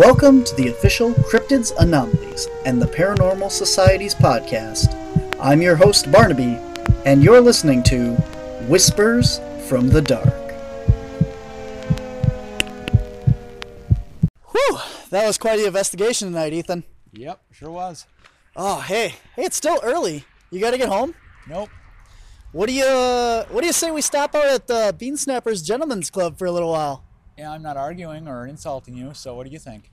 Welcome to the official Cryptids Anomalies and the Paranormal Society's podcast. I'm your host, Barnaby, and you're listening to Whispers from the Dark. Whew, that was quite the investigation tonight, Ethan. Yep, sure was. Oh, hey, hey, it's still early. You gotta get home. Nope. What do you uh, What do you say we stop out at the Bean Snappers Gentlemen's Club for a little while? Yeah, I'm not arguing or insulting you, so what do you think?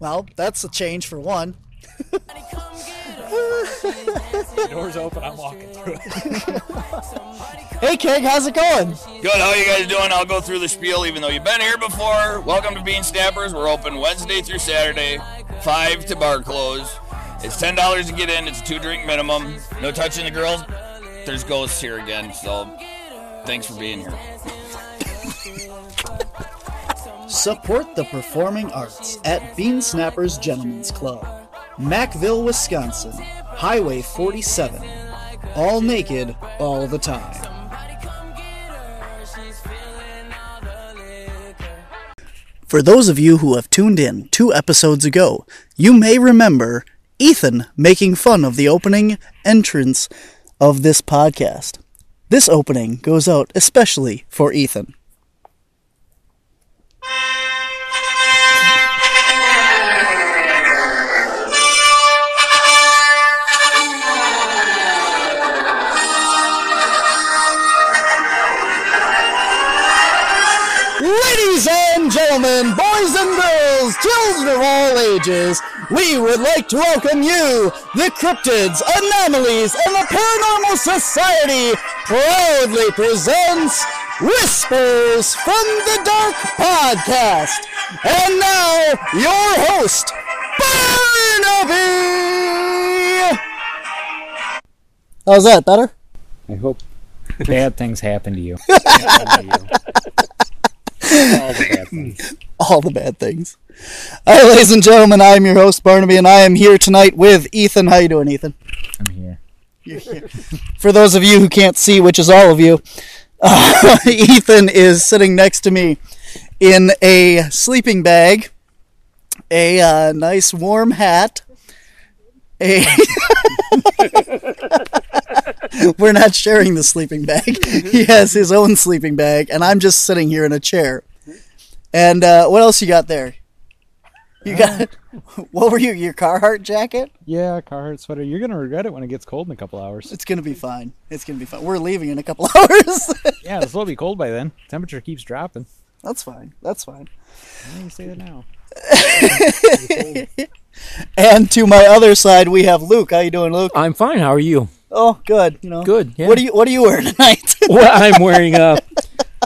Well, that's a change for one. Doors open, I'm walking through it. Hey, Keg, how's it going? Good, how you guys doing? I'll go through the spiel even though you've been here before. Welcome to Bean Snappers. We're open Wednesday through Saturday, 5 to bar close. It's $10 to get in, it's a two drink minimum. No touching the girls. There's ghosts here again, so thanks for being here. Support the performing arts at Bean Snappers Gentlemen's Club, Mackville, Wisconsin, Highway 47. All naked, all the time. For those of you who have tuned in two episodes ago, you may remember Ethan making fun of the opening entrance of this podcast. This opening goes out especially for Ethan. Ladies and gentlemen, boys and girls, children of all ages, we would like to welcome you, the Cryptids, Anomalies, and the Paranormal Society proudly presents Whispers from the Dark podcast. And now, your host, Barnaby! How's that, better? I hope bad things happen to you. Happen to you. All the bad things. all the bad things. All right, ladies and gentlemen, I am your host Barnaby, and I am here tonight with Ethan. How you doing, Ethan? I'm here. You here. For those of you who can't see, which is all of you, uh, Ethan is sitting next to me in a sleeping bag, a uh, nice warm hat. A We're not sharing the sleeping bag. He has his own sleeping bag, and I'm just sitting here in a chair. And uh, what else you got there? You got um, what were you? Your Carhartt jacket? Yeah, Carhartt sweater. You're gonna regret it when it gets cold in a couple hours. It's gonna be fine. It's gonna be fine. We're leaving in a couple hours. Yeah, it's will be cold by then. Temperature keeps dropping. That's fine. That's fine. Why do you say that now? And to my other side, we have Luke. How you doing, Luke? I'm fine. How are you? Oh, good. You know, Good. Yeah. What are you What are you wearing tonight? well, I'm wearing a,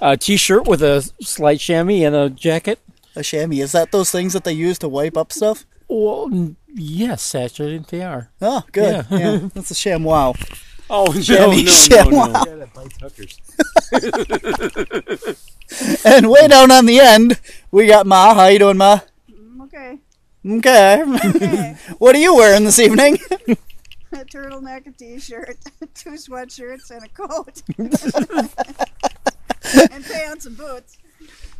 a t-shirt with a slight chamois and a jacket. A chamois. Is that those things that they use to wipe up stuff? Well, n- yes, actually, they are. Oh, good. Yeah, Yeah. that's a chamois. Oh Chamois, chamois. Yeah, that bites hookers. And way down on the end, we got Ma. How you doing, Ma? Mm, okay. Okay. Okay. what are you wearing this evening? a turtleneck, a t-shirt, two sweatshirts, and a coat. and pants and boots.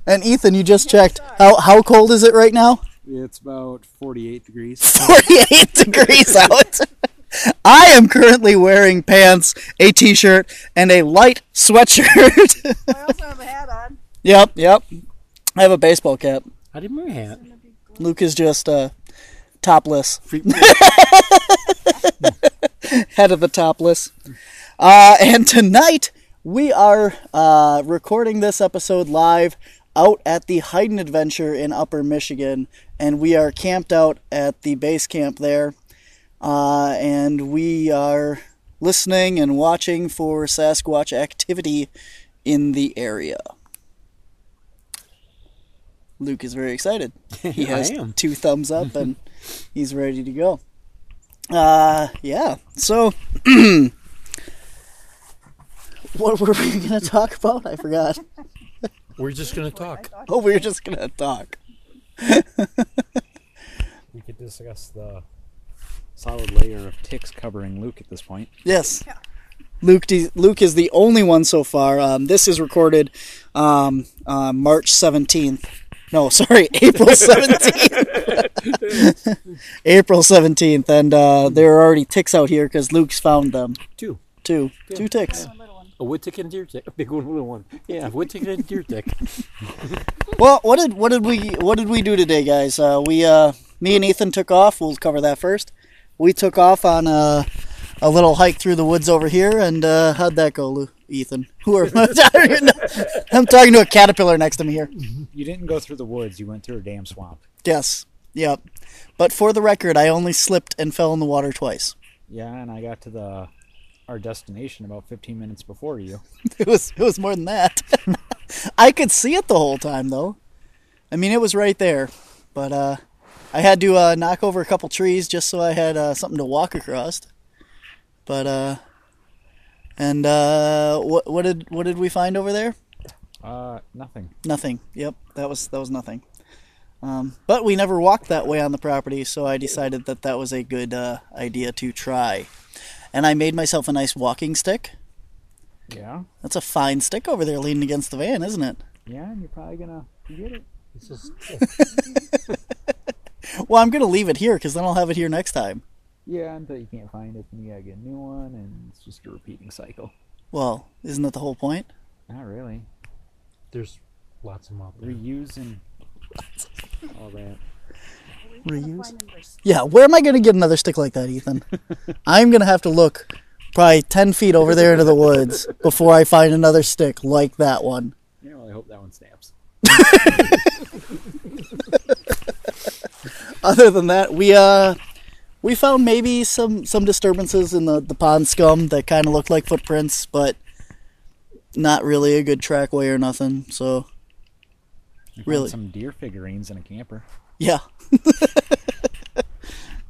And Ethan, you just checked. How how cold is it right now? It's about 48 degrees. 48 degrees out. I am currently wearing pants, a t-shirt, and a light sweatshirt. I also have a hat on. yep, yep. I have a baseball cap. I didn't wear a hat. Luke is just uh, topless. Head of the topless. Uh, and tonight we are uh, recording this episode live out at the Hyden Adventure in Upper Michigan, and we are camped out at the base camp there. Uh, and we are listening and watching for Sasquatch activity in the area. Luke is very excited. He has two thumbs up and he's ready to go. Uh, yeah. So, what were we going to talk about? I forgot. We're just gonna talk. Oh, we're just going to talk. We could discuss the solid layer of ticks covering Luke at this point. Yes. Luke, D- Luke is the only one so far. Um, this is recorded um, uh, March 17th, No, sorry, April 17th. April 17th, and uh, there are already ticks out here because Luke's found them. Two. Two. Two ticks. A wood tick and a deer tick. A big one, little one. Yeah, wood tick and a deer tick. Well, what did what did we what did we do today, guys? Uh, we uh, me and Ethan took off. We'll cover that first. We took off on a, a little hike through the woods over here, and uh, how'd that go, Lou? Ethan? Who are I don't even know. I'm talking to a caterpillar next to me here. You didn't go through the woods. You went through a damn swamp. Yes. Yep. But for the record, I only slipped and fell in the water twice. Yeah, and I got to the our destination about 15 minutes before you. It was it was more than that. I could see it the whole time though. I mean, it was right there, but uh, I had to uh, knock over a couple trees just so I had uh, something to walk across. But uh, and uh, what what did what did we find over there? Uh, nothing. Nothing. Yep, that was that was nothing. Um, but we never walked that way on the property, so I decided that that was a good uh, idea to try. And I made myself a nice walking stick. Yeah, That's a fine stick over there leaning against the van, isn't it? yeah, and you're probably gonna get it. It's just, Well, I'm gonna leave it here because then I'll have it here next time. Yeah, until you can't find it, and you gotta get a new one, and it's just a repeating cycle. Well, isn't that the whole point? Not really. there's lots of them out there. Reuse and all that. Reuse. Yeah, where am I gonna get another stick like that, Ethan? I'm gonna have to look probably ten feet over there into the woods before I find another stick like that one. Yeah, well, I hope that one snaps. Other than that, we uh we found maybe some some disturbances in the the pond scum that kind of looked like footprints, but not really a good trackway or nothing. So We Really? some deer figurines in a camper. Yeah.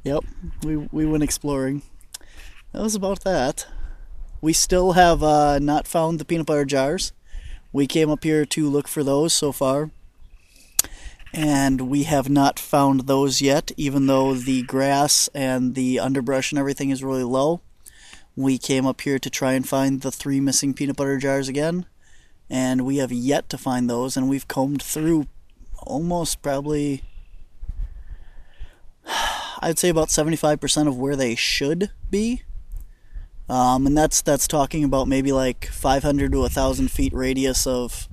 yep. We we went exploring. That was about that. We still have uh, not found the peanut butter jars. We came up here to look for those so far. And we have not found those yet, even though the grass and the underbrush and everything is really low. We came up here to try and find the three missing peanut butter jars again. And we have yet to find those, and we've combed through almost probably I'd say about 75% of where they should be. Um, and that's that's talking about maybe like 500 to 1,000 feet radius of,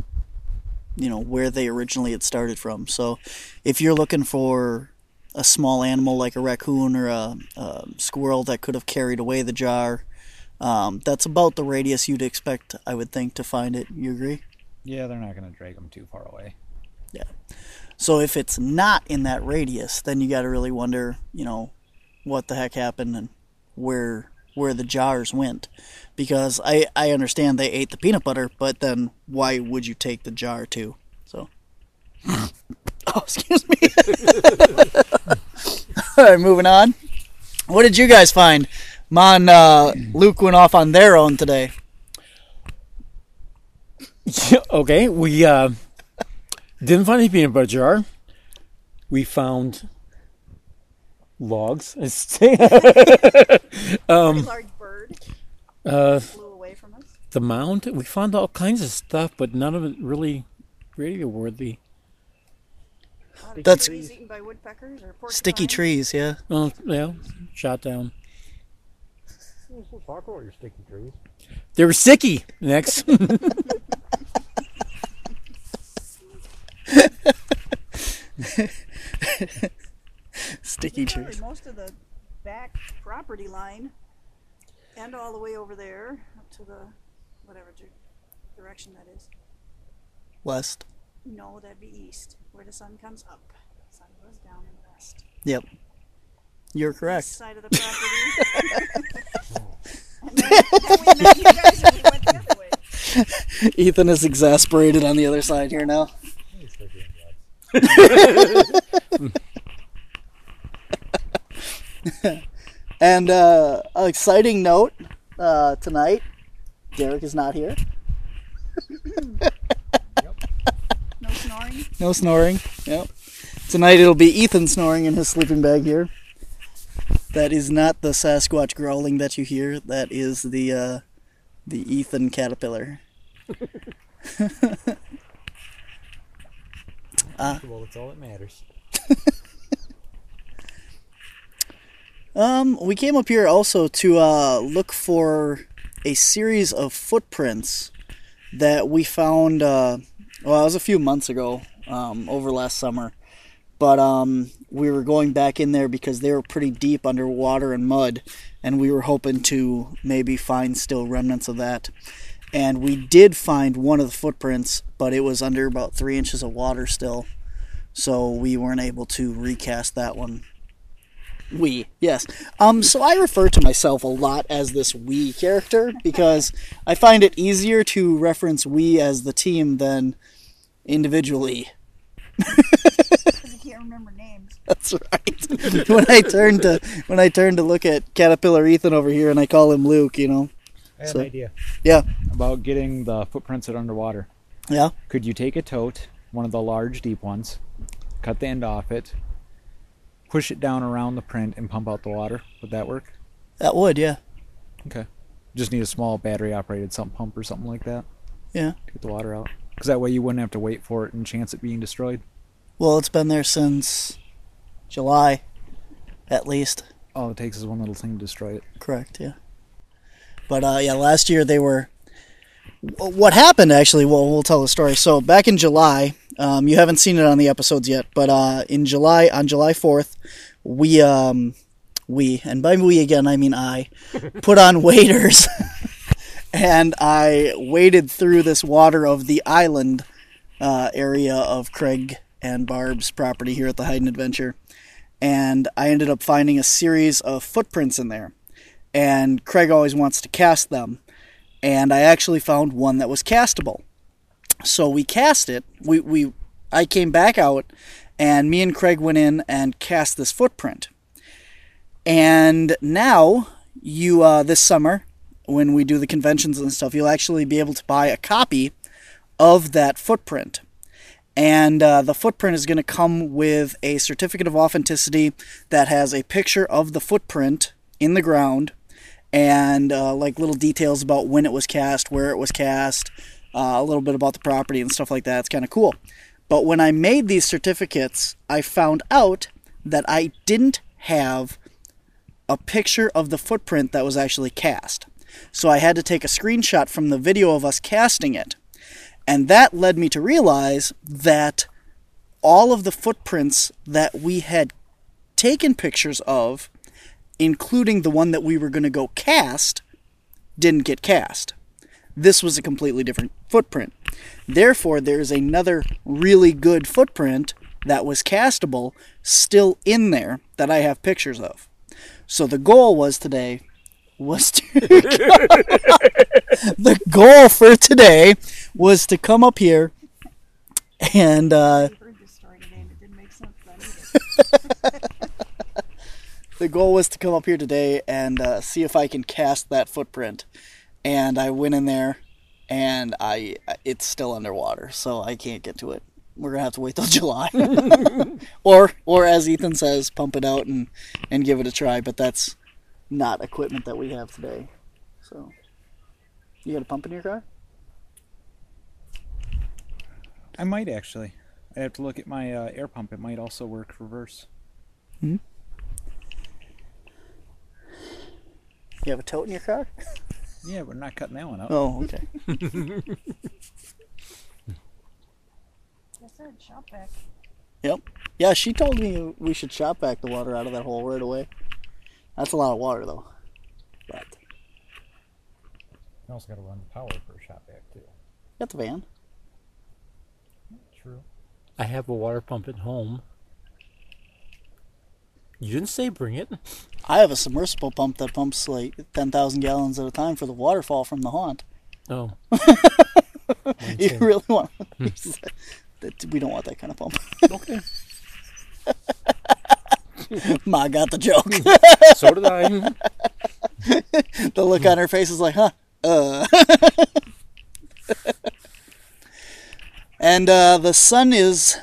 you know, where they originally had started from. So, if you're looking for a small animal like a raccoon or a, a squirrel that could have carried away the jar, um, that's about the radius you'd expect, I would think, to find it. You agree? Yeah, they're not gonna drag them too far away. So if it's not in that radius, then you got to really wonder, you know, what the heck happened and where where the jars went, because I I understand they ate the peanut butter, but then why would you take the jar too? So, oh, excuse me. All right, moving on. What did you guys find? Mon, uh, Luke went off on their own today. okay, we uh, didn't find any peanut butter jar. We found logs. Pretty large bird uh, flew away from us. the mound. We found all kinds of stuff, but none of it really radio worthy. A lot of That's- trees eaten by woodpeckers or porcupines. Sticky trees, yeah. Well, yeah, shot down. We'll talk about your sticky trees. They were sticky. Next. Sticky trees. most of the back property line and all the way over there up to the whatever direction that is. West. No, that'd be east, where the sun comes up. Sun goes down in the west. Yep. You're correct. side of the property. and then, then we met you guys and we went the other way. Ethan is exasperated on the other side here now. and uh, an exciting note uh, tonight. Derek is not here. No snoring. No snoring. Yep. Tonight it'll be Ethan snoring in his sleeping bag here. That is not the Sasquatch growling that you hear. That is the uh, the Ethan caterpillar. Comfortable, that's all that matters. Um, we came up here also to uh, look for a series of footprints that we found. Uh, well, it was a few months ago, um, over last summer, but um, we were going back in there because they were pretty deep under water and mud, and we were hoping to maybe find still remnants of that. And we did find one of the footprints, but it was under about three inches of water still, so we weren't able to recast that one. We, yes. Um, so I refer to myself a lot as this we character because I find it easier to reference we as the team than individually. Because you can't remember names. That's right. when I turn to when I turn to look at Caterpillar Ethan over here and I call him Luke, you know. I have So- an idea. Yeah. About getting the footprints that are underwater. Yeah. Could you take a tote, one of the large deep ones, cut the end off it, push it down around the print, and pump out the water? Would that work? That would, yeah. Okay. Just need a small battery operated sump pump or something like that Yeah. to get the water out. Because that way you wouldn't have to wait for it and chance it being destroyed. Well, it's been there since July, at least. All it takes is one little thing to destroy it. Correct, yeah. But uh, yeah, last year they were. What happened actually? Well, we'll tell the story. So back in July, um, you haven't seen it on the episodes yet, but uh, in July, on July fourth, we um, we and by we again I mean I put on waders, and I waded through this water of the island uh, area of Craig and Barb's property here at the Hyden Adventure, and I ended up finding a series of footprints in there and Craig always wants to cast them. And I actually found one that was castable. So we cast it. We, we I came back out and me and Craig went in and cast this footprint. And now you uh, this summer when we do the conventions and stuff, you'll actually be able to buy a copy of that footprint. And uh, the footprint is going to come with a certificate of authenticity that has a picture of the footprint in the ground and uh, like little details about when it was cast, where it was cast, uh, a little bit about the property and stuff like that. It's kind of cool. But when I made these certificates, I found out that I didn't have a picture of the footprint that was actually cast. So I had to take a screenshot from the video of us casting it. And that led me to realize that all of the footprints that we had taken pictures of including the one that we were going to go cast, didn't get cast. This was a completely different footprint. Therefore, there's another really good footprint that was castable still in there that I have pictures of. So the goal was today was to the goal for today was to come up here and uh, the goal was to come up here today and uh, see if I can cast that footprint. And I went in there, and I it's still underwater, so I can't get to it. We're gonna have to wait till July, or or as Ethan says, pump it out and and give it a try. But that's not equipment that we have today. So, you got a pump in your car? I might actually. I have to look at my uh, air pump. It might also work reverse. You have a tote in your car? Yeah, we're not cutting that one out. Oh, okay. I said shop vac. Yep. Yeah, she told me we should shop vac the water out of that hole right away. That's a lot of water, though. But You also got to run the power for a shop vac too. got the van. True. I have a water pump at home. You didn't say bring it. I have a submersible pump that pumps like ten thousand gallons at a time for the waterfall from the haunt. Oh, You really want? that- we don't want that kind of pump. okay. Ma got the joke. So did I. the look on her face is like, huh? Uh. and uh, the sun is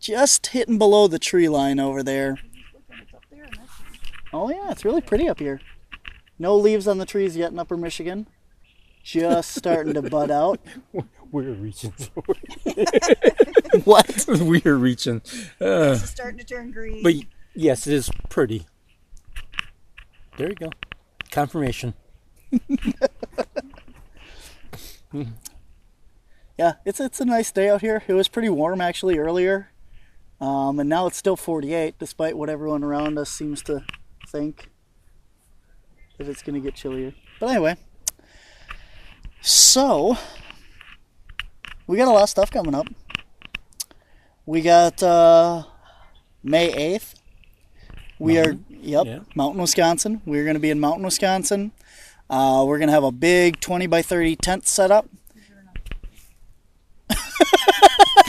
just hitting below the tree line over there. It's up there and that's Oh yeah, it's really pretty up here. No leaves on the trees yet in Upper Michigan. Just starting to bud out. We're reaching forward. what? we are reaching. Uh, It's starting to turn green. but yes, it is pretty. There you go. Confirmation. Yeah, it's it's a nice day out here. It was pretty warm actually earlier, um, and now it's still 48, despite what everyone around us seems to think that it's going to get chillier. But anyway, so we got a lot of stuff coming up. We got uh, May 8th. We are yep, yeah. Mountain, Wisconsin. We're going to be in Mountain, Wisconsin. Uh, we're going to have a big 20 by 30 tent set up.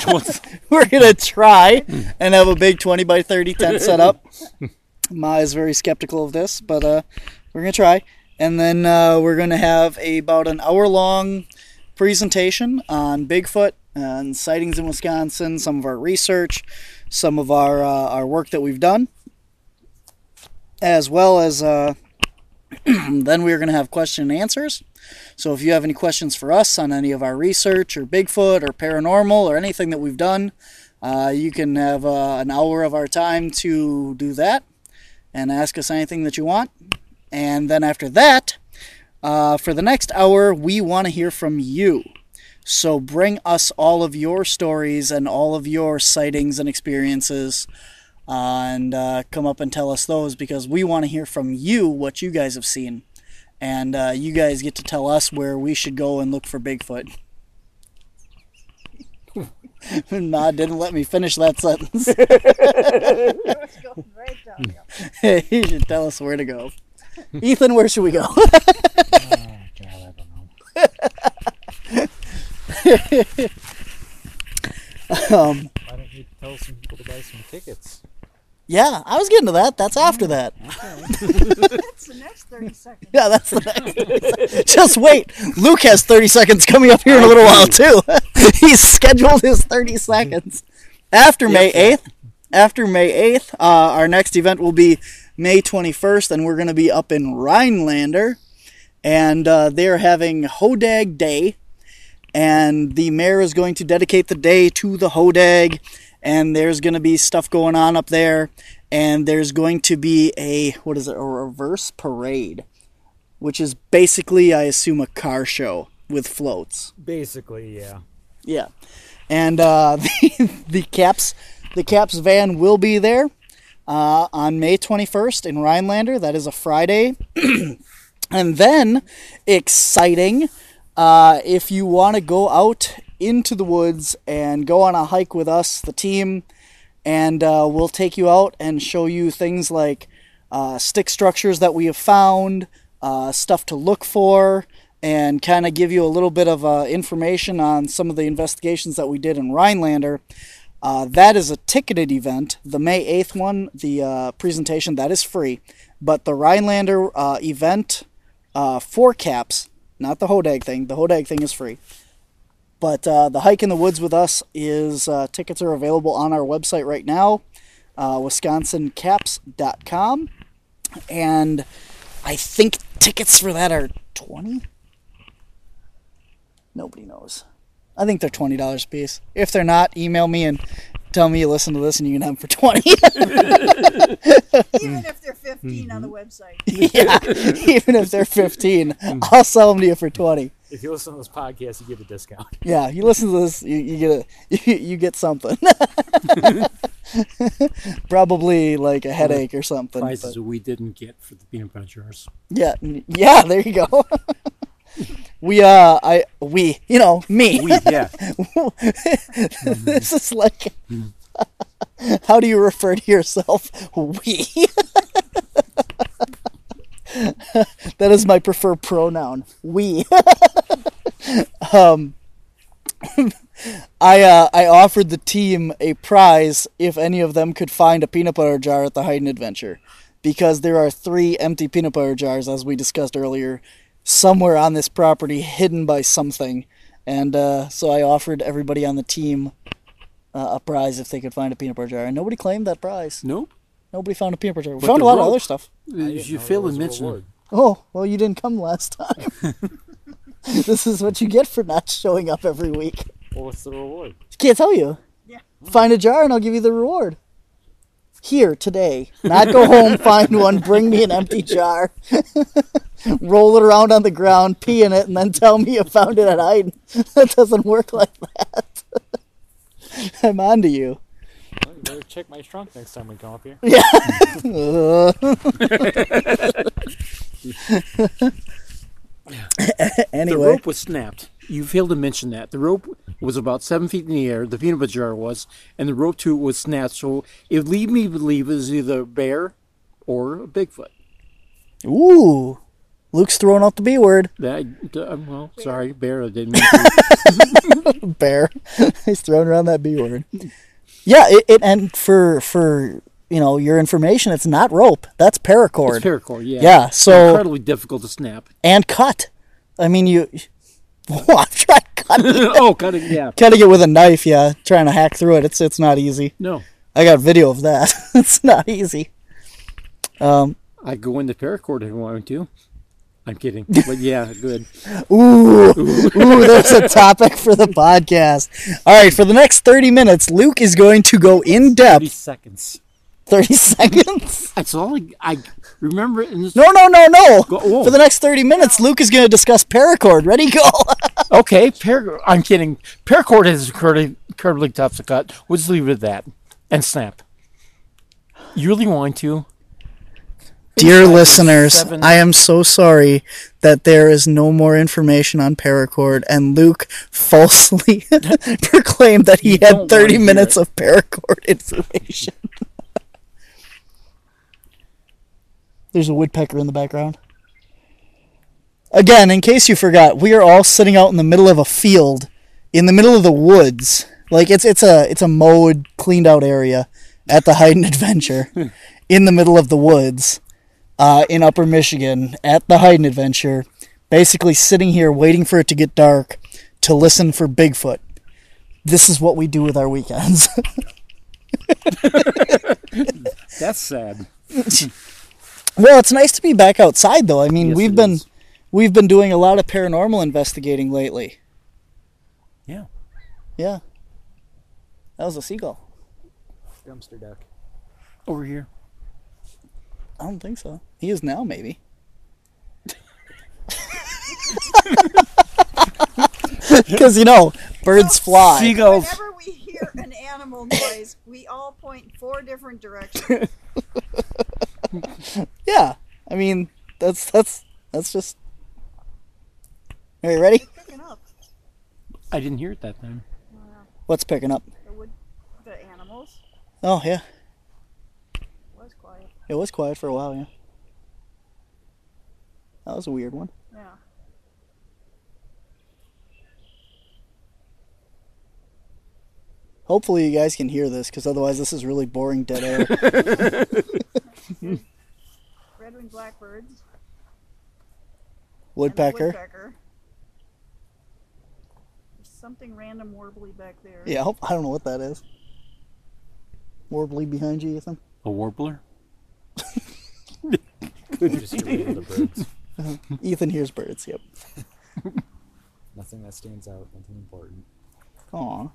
we're gonna try and have a big 20 by 30 tent set up ma is very skeptical of this but uh, we're gonna try. And then uh, we're gonna have a, about an hour long presentation on bigfoot and sightings in wisconsin some of our research some of our uh, our work that we've done as well as uh, then we're to have question and answers. So if you have any questions for us on any of our research or Bigfoot or paranormal or anything that we've done, uh, you can have uh, an hour of our time to do that and ask us anything that you want. And then after that, uh, for the next hour, we want to hear from you. So bring us all of your stories and all of your sightings and experiences. Uh, and uh, come up and tell us those because we want to hear from you what you guys have seen and uh, you guys get to tell us where we should go and look for Bigfoot. Ma didn't let me finish that sentence. It's going right downhill. he should tell us where to go. Ethan, where should we go? Oh, God, I don't know. um, Why don't you tell some people to buy some tickets? Yeah, I was getting to that. That's after that. That's the next 30 seconds. Yeah, that's the next. Just wait. Luke has 30 seconds coming up here in a little while, too. He's scheduled his 30 seconds. After May 8th, after May 8th, uh, our next event will be May 21st, and we're going to be up in Rhinelander. And uh, they're having Hodag Day. And the mayor is going to dedicate the day to the Hodag. And there's going to be stuff going on up there. And there's going to be a, what is it, a reverse parade which is basically, I assume, a car show with floats. Basically, yeah. Yeah, and uh, the, the caps the caps van will be there uh, on May twenty first in Rhinelander. That is a Friday, and then exciting. Uh, if you want to go out into the woods and go on a hike with us, the team, and uh, we'll take you out and show you things like uh, stick structures that we have found, uh, stuff to look for, and kind of give you a little bit of uh, information on some of the investigations that we did in Rhinelander. Uh, that is a ticketed event. The May 8th one, the uh, presentation, that is free. But the Rhinelander event for caps, not the Hodag thing, the Hodag thing is free. But uh, the hike in the woods with us is uh, tickets are available on our website right now, uh, wisconsincaps.com. And I think tickets for that are 20 Nobody knows. I think they're twenty dollars a piece. If they're not, email me and tell me you listen to this and you can have them for twenty. Even if they're 15 on the website. yeah, even if they're fifteen, I'll sell them to you for twenty. If you listen to this podcast, you get a discount. Yeah, you listen to this, you, you get a you, you get something. Probably like a headache or something. Prizes but- we didn't get for the peanut butter jars. yeah, yeah. There you go. we uh, I we you know me. We, yeah. this is like how do you refer to yourself we that is my preferred pronoun. We. Um I uh, I offered the team a prize if any of them could find a peanut butter jar at the Hyden Adventure. Because there are three empty peanut butter jars as we discussed earlier somewhere on this property hidden by something. And uh, so I offered everybody on the team uh, a prize if they could find a peanut butter jar, and nobody claimed that prize. Nope. Nobody found a peanut butter jar. We But found the a lot of rope- other stuff. You failed to mention, Oh, well, you didn't come last time. this is what you get for not showing up every week. Well, what's the reward? Can't tell you. Yeah. Find a jar and I'll give you the reward. Here today. Not go home, find one, bring me an empty jar, roll it around on the ground, pee in it, and then tell me you found it at Hyden. That doesn't work like that. I'm on to you. Well, you better check my trunk next time we come up here. The anyway, The rope was snapped. You failed to mention that. The rope was about seven feet in the air, the peanut butter jar was, and the rope to it was snapped, so it would lead me to believe it was either a bear or a Bigfoot. ooh, Luke's throwing out the B word. That, uh, well, sorry, bear, I didn't mean to. bear. He's throwing around that B word. Yeah, it, it and for for you know your information, it's not rope. That's paracord It's paracord, yeah. Yeah, so- Incredibly difficult to snap. and cut. I mean, you. Well, I've tried cutting, oh, cutting, yeah. cutting it with a knife. Yeah, trying to hack through it. It's it's not easy. No. I got video of that. it's not easy. Um. I go into paracord if I wanted to. I'm kidding. But yeah, good. Ooh, ooh, there's a topic for the podcast. All right, for the next 30 minutes, Luke is going to go in depth. 30 seconds. 30 seconds? That's all I, I remember in this. No, no, no, no. Go- whoa. For the next 30 minutes, Luke is going to discuss paracord. Ready, go. Okay, par- I'm kidding. Paracord is incredibly, incredibly tough to cut. We'll just leave it at that. And snap. You really want to? Dear listeners, seven- I am so sorry that there is no more information on paracord, and Luke falsely proclaimed that he don't had 30 minutes it. of paracord information. There's a woodpecker in the background. Again, in case you forgot, we are all sitting out in the middle of a field, in the middle of the woods. Like it's it's a it's a mowed, cleaned out area at the Hyden Adventure, hmm. in the middle of the woods uh, in Upper Michigan at the Hyden Adventure, basically sitting here waiting for it to get dark to listen for Bigfoot. This is what we do with our weekends. That's sad. well, it's nice to be back outside, though. I mean, Yes, we've been is. we've been doing a lot of paranormal investigating lately. Yeah. Yeah, that was a seagull. Dumpster duck. Over here. I don't think so. He is now, maybe. Because you know, birds fly. Seagulls. Whenever we hear an animal noise, we all point four different directions. Yeah, I mean that's that's that's just. Are you ready? Picking up I didn't hear it that time. What's picking up? the wood, the animals. Oh yeah, It Was quiet. it was quiet for a while. Yeah, that was a weird one. Yeah. Hopefully you guys can hear this, because otherwise this is really boring dead air. Red-winged blackbirds. Woodpecker. Woodpecker. Something random warbly back there. Yeah, I don't know what that is. Warbly behind you, Ethan. A warbler? Just get rid the birds. Ethan hears birds. Yep. Nothing that stands out. Nothing important. Aw.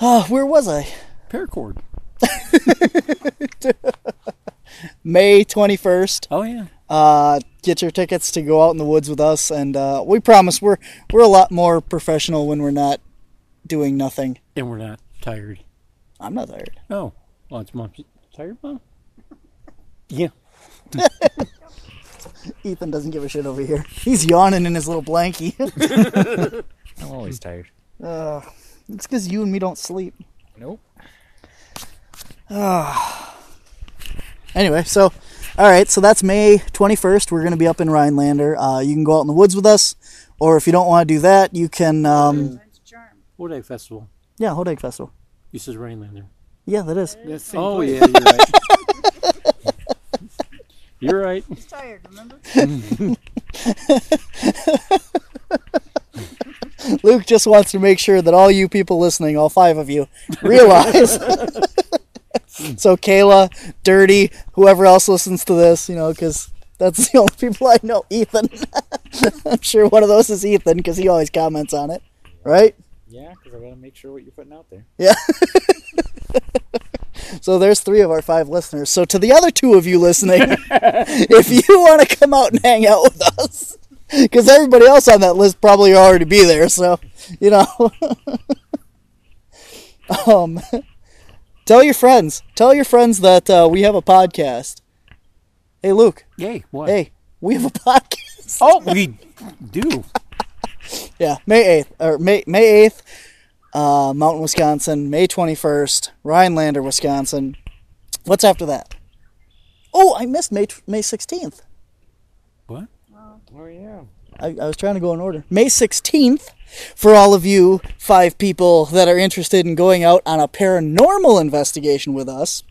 Ah, where was I? Paracord. May twenty first. Oh, yeah. uh, get your tickets to go out in the woods with us, and uh, we promise we're we're a lot more professional when we're not doing nothing. And we're not tired. I'm not tired. Oh. Well, it's mom. Tired, mom? Yeah. Ethan doesn't give a shit over here. He's yawning in his little blankie. I'm always tired. uh, it's because you and me don't sleep. Nope. Anyway, so all right, so that's May 21st. We're gonna be up in Rhinelander. Uh, you can go out in the woods with us, or if you don't want to do that, you can. Um, That's egg festival? yeah, Hodag Festival. You says Rhinelander. Yeah, that is. Oh, yeah, you're right. you're right. He's tired, remember? Luke just wants to make sure that all you people listening, all five of you, realize. so Kayla, Dirty, whoever else listens to this, you know, because that's the only people I know. Ethan, I'm sure one of those is Ethan because he always comments on it, right? Yeah, because I got to make sure what you're putting out there. Yeah. So there's three of our five listeners. So to the other two of you listening, if you want to come out and hang out with us, because everybody else on that list probably already be there. So you know, um, tell your friends. Tell your friends that uh, we have a podcast. Hey, Luke. Yay! What? Hey, we have a podcast. Oh, we do. Yeah, May 8th, or May, May 8th, uh, Mountain, Wisconsin. May 21st, Rhinelander, Wisconsin. What's after that? Oh, I missed May, May 16th. What? Oh yeah. I, I was trying to go in order. May 16th, for all of you five people that are interested in going out on a paranormal investigation with us,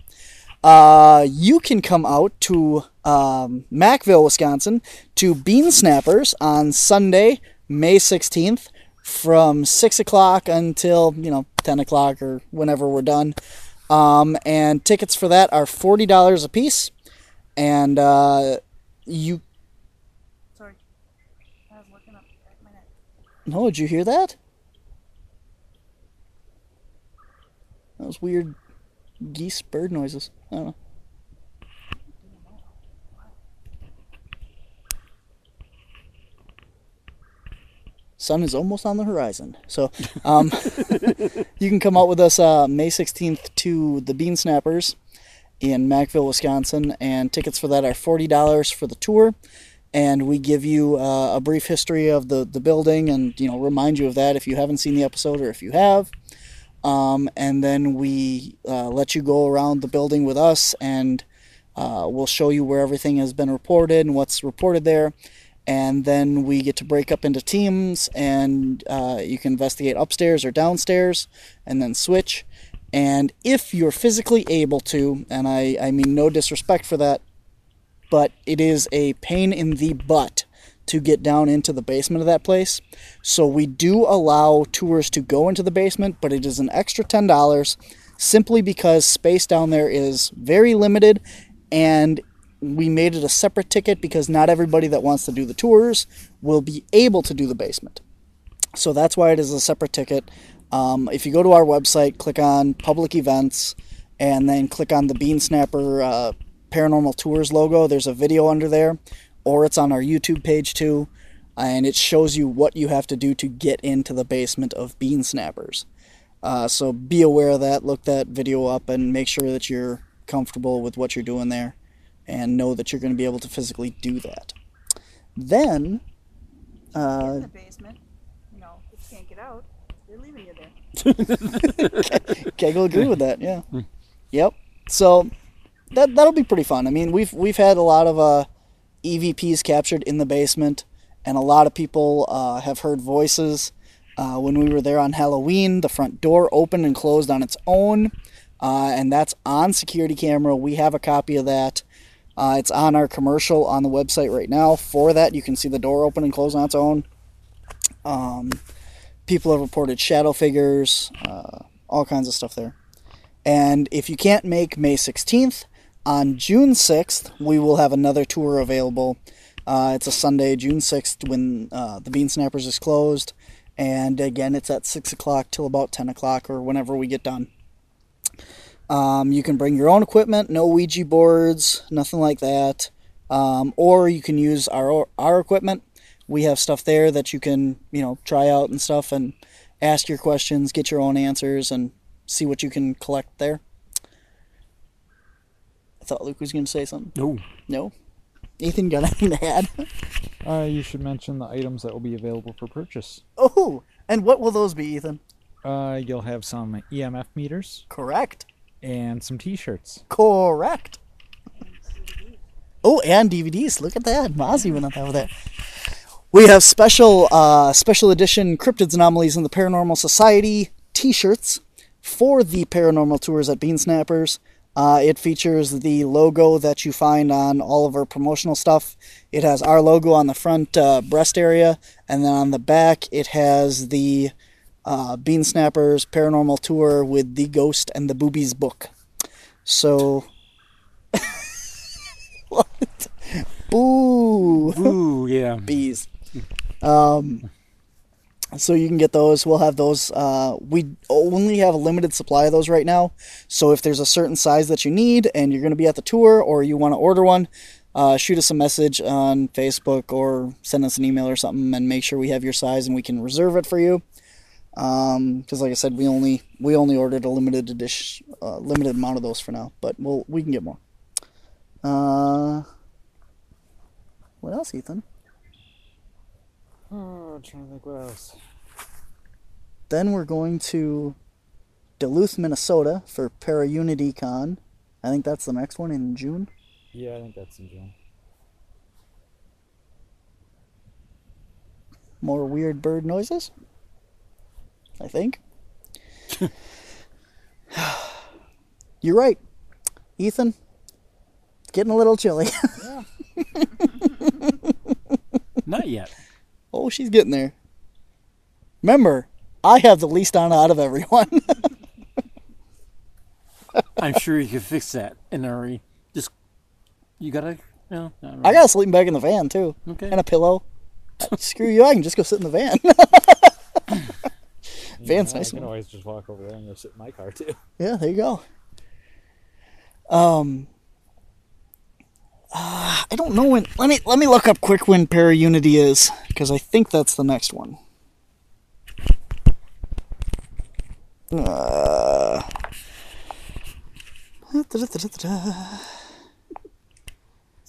uh, you can come out to um, Mackville, Wisconsin, to Bean Snappers on Sunday, May 16th, from 6 o'clock until, you know, 10 o'clock or whenever we're done. Um, and tickets for that are $40 a piece. And uh, you Sorry. I was looking up my neck. No, did you hear that? That was weird geese bird noises. I don't know. Sun is almost on the horizon. So um, you can come out with us uh, May 16th to the Bean Snappers in Mackville, Wisconsin, and tickets for that are $40 for the tour. And we give you uh, a brief history of the, the building and you know remind you of that if you haven't seen the episode or if you have. Um, and then we uh, let you go around the building with us and uh, we'll show you where everything has been reported and what's reported there and then we get to break up into teams and uh, you can investigate upstairs or downstairs and then switch and if you're physically able to and I, I mean no disrespect for that but it is a pain in the butt to get down into the basement of that place. So we do allow tours to go into the basement, but it is an extra $10 simply because space down there is very limited and we made it a separate ticket because not everybody that wants to do the tours will be able to do the basement. So that's why it is a separate ticket. Um, if you go to our website, click on public events, and then click on the Bean Snapper uh, Paranormal Tours logo. There's a video under there, or it's on our YouTube page too, and it shows you what you have to do to get into the basement of Bean Snappers. Uh, so be aware of that. Look that video up and make sure that you're comfortable with what you're doing there, and know that you're going to be able to physically do that. Then, uh, in the basement, you know, if you can't get out, they're leaving you there. Keg will agree with that. Yeah. Yep. So that that'll be pretty fun. I mean, we've we've had a lot of uh, EVPs captured in the basement, and a lot of people uh, have heard voices. Uh, when we were there on Halloween, the front door opened and closed on its own, uh, and that's on security camera. We have a copy of that. Uh, it's on our commercial on the website right now. For that, you can see the door open and close on its own. Um, people have reported shadow figures, uh, all kinds of stuff there. And if you can't make May 16th, on June 6th, we will have another tour available. Uh, it's a Sunday, June 6th, when uh, the Bean Snappers is closed. And again, it's at 6 o'clock till about 10 o'clock or whenever we get done. Um, you can bring your own equipment, no Ouija boards, nothing like that. Um, or you can use our our equipment. We have stuff there that you can, you know, try out and stuff and ask your questions, get your own answers, and see what you can collect there. I thought Luke was going to say something. No. No? Ethan, got anything to add? Uh, you should mention the items that will be available for purchase. Oh, and what will those be, Ethan? Uh, you'll have some EMF meters Correct. And some T-shirts. Correct. Oh, and DVDs. Look at that. Mozzie went up over there. We have special uh, special edition Cryptids Anomalies and the Paranormal Society T-shirts for the paranormal tours at Bean Snappers. Uh, it features the logo that you find on all of our promotional stuff. It has our logo on the front uh, breast area, and then on the back it has the uh, Bean Snappers Paranormal Tour with the Ghost and the Boobies book. So, what? Boo! Ooh, yeah. bees. Um, so you can get those. We'll have those. Uh, we only have a limited supply of those right now. So if there's a certain size that you need and you're going to be at the tour or you want to order one, uh, shoot us a message on Facebook or send us an email or something and make sure we have your size and we can reserve it for you. Because like I said, we only we only ordered a limited edition, uh, limited amount of those for now, but we'll we can get more. Uh, what else, Ethan? Oh, I'm trying to think what else. Then we're going to Duluth, Minnesota for Para Unity Con. I think that's the next one in June. Yeah, I think that's in June. More weird bird noises. I think. You're right, Ethan. It's getting a little chilly. Not yet. oh, she's getting there. Remember, I have the least on out of everyone. I'm sure you can fix that in a hurry. Just you gotta. No, not I really. got a sleeping bag in the van too, Okay. and a pillow. Screw you! I can just go sit in the van. Van's Yeah, nice I can one. always just walk over there and go sit in my car too. Yeah, there you go. Um, uh, I don't know when. Let me let me look up quick when Para Unity is because I think that's the next one. Uh,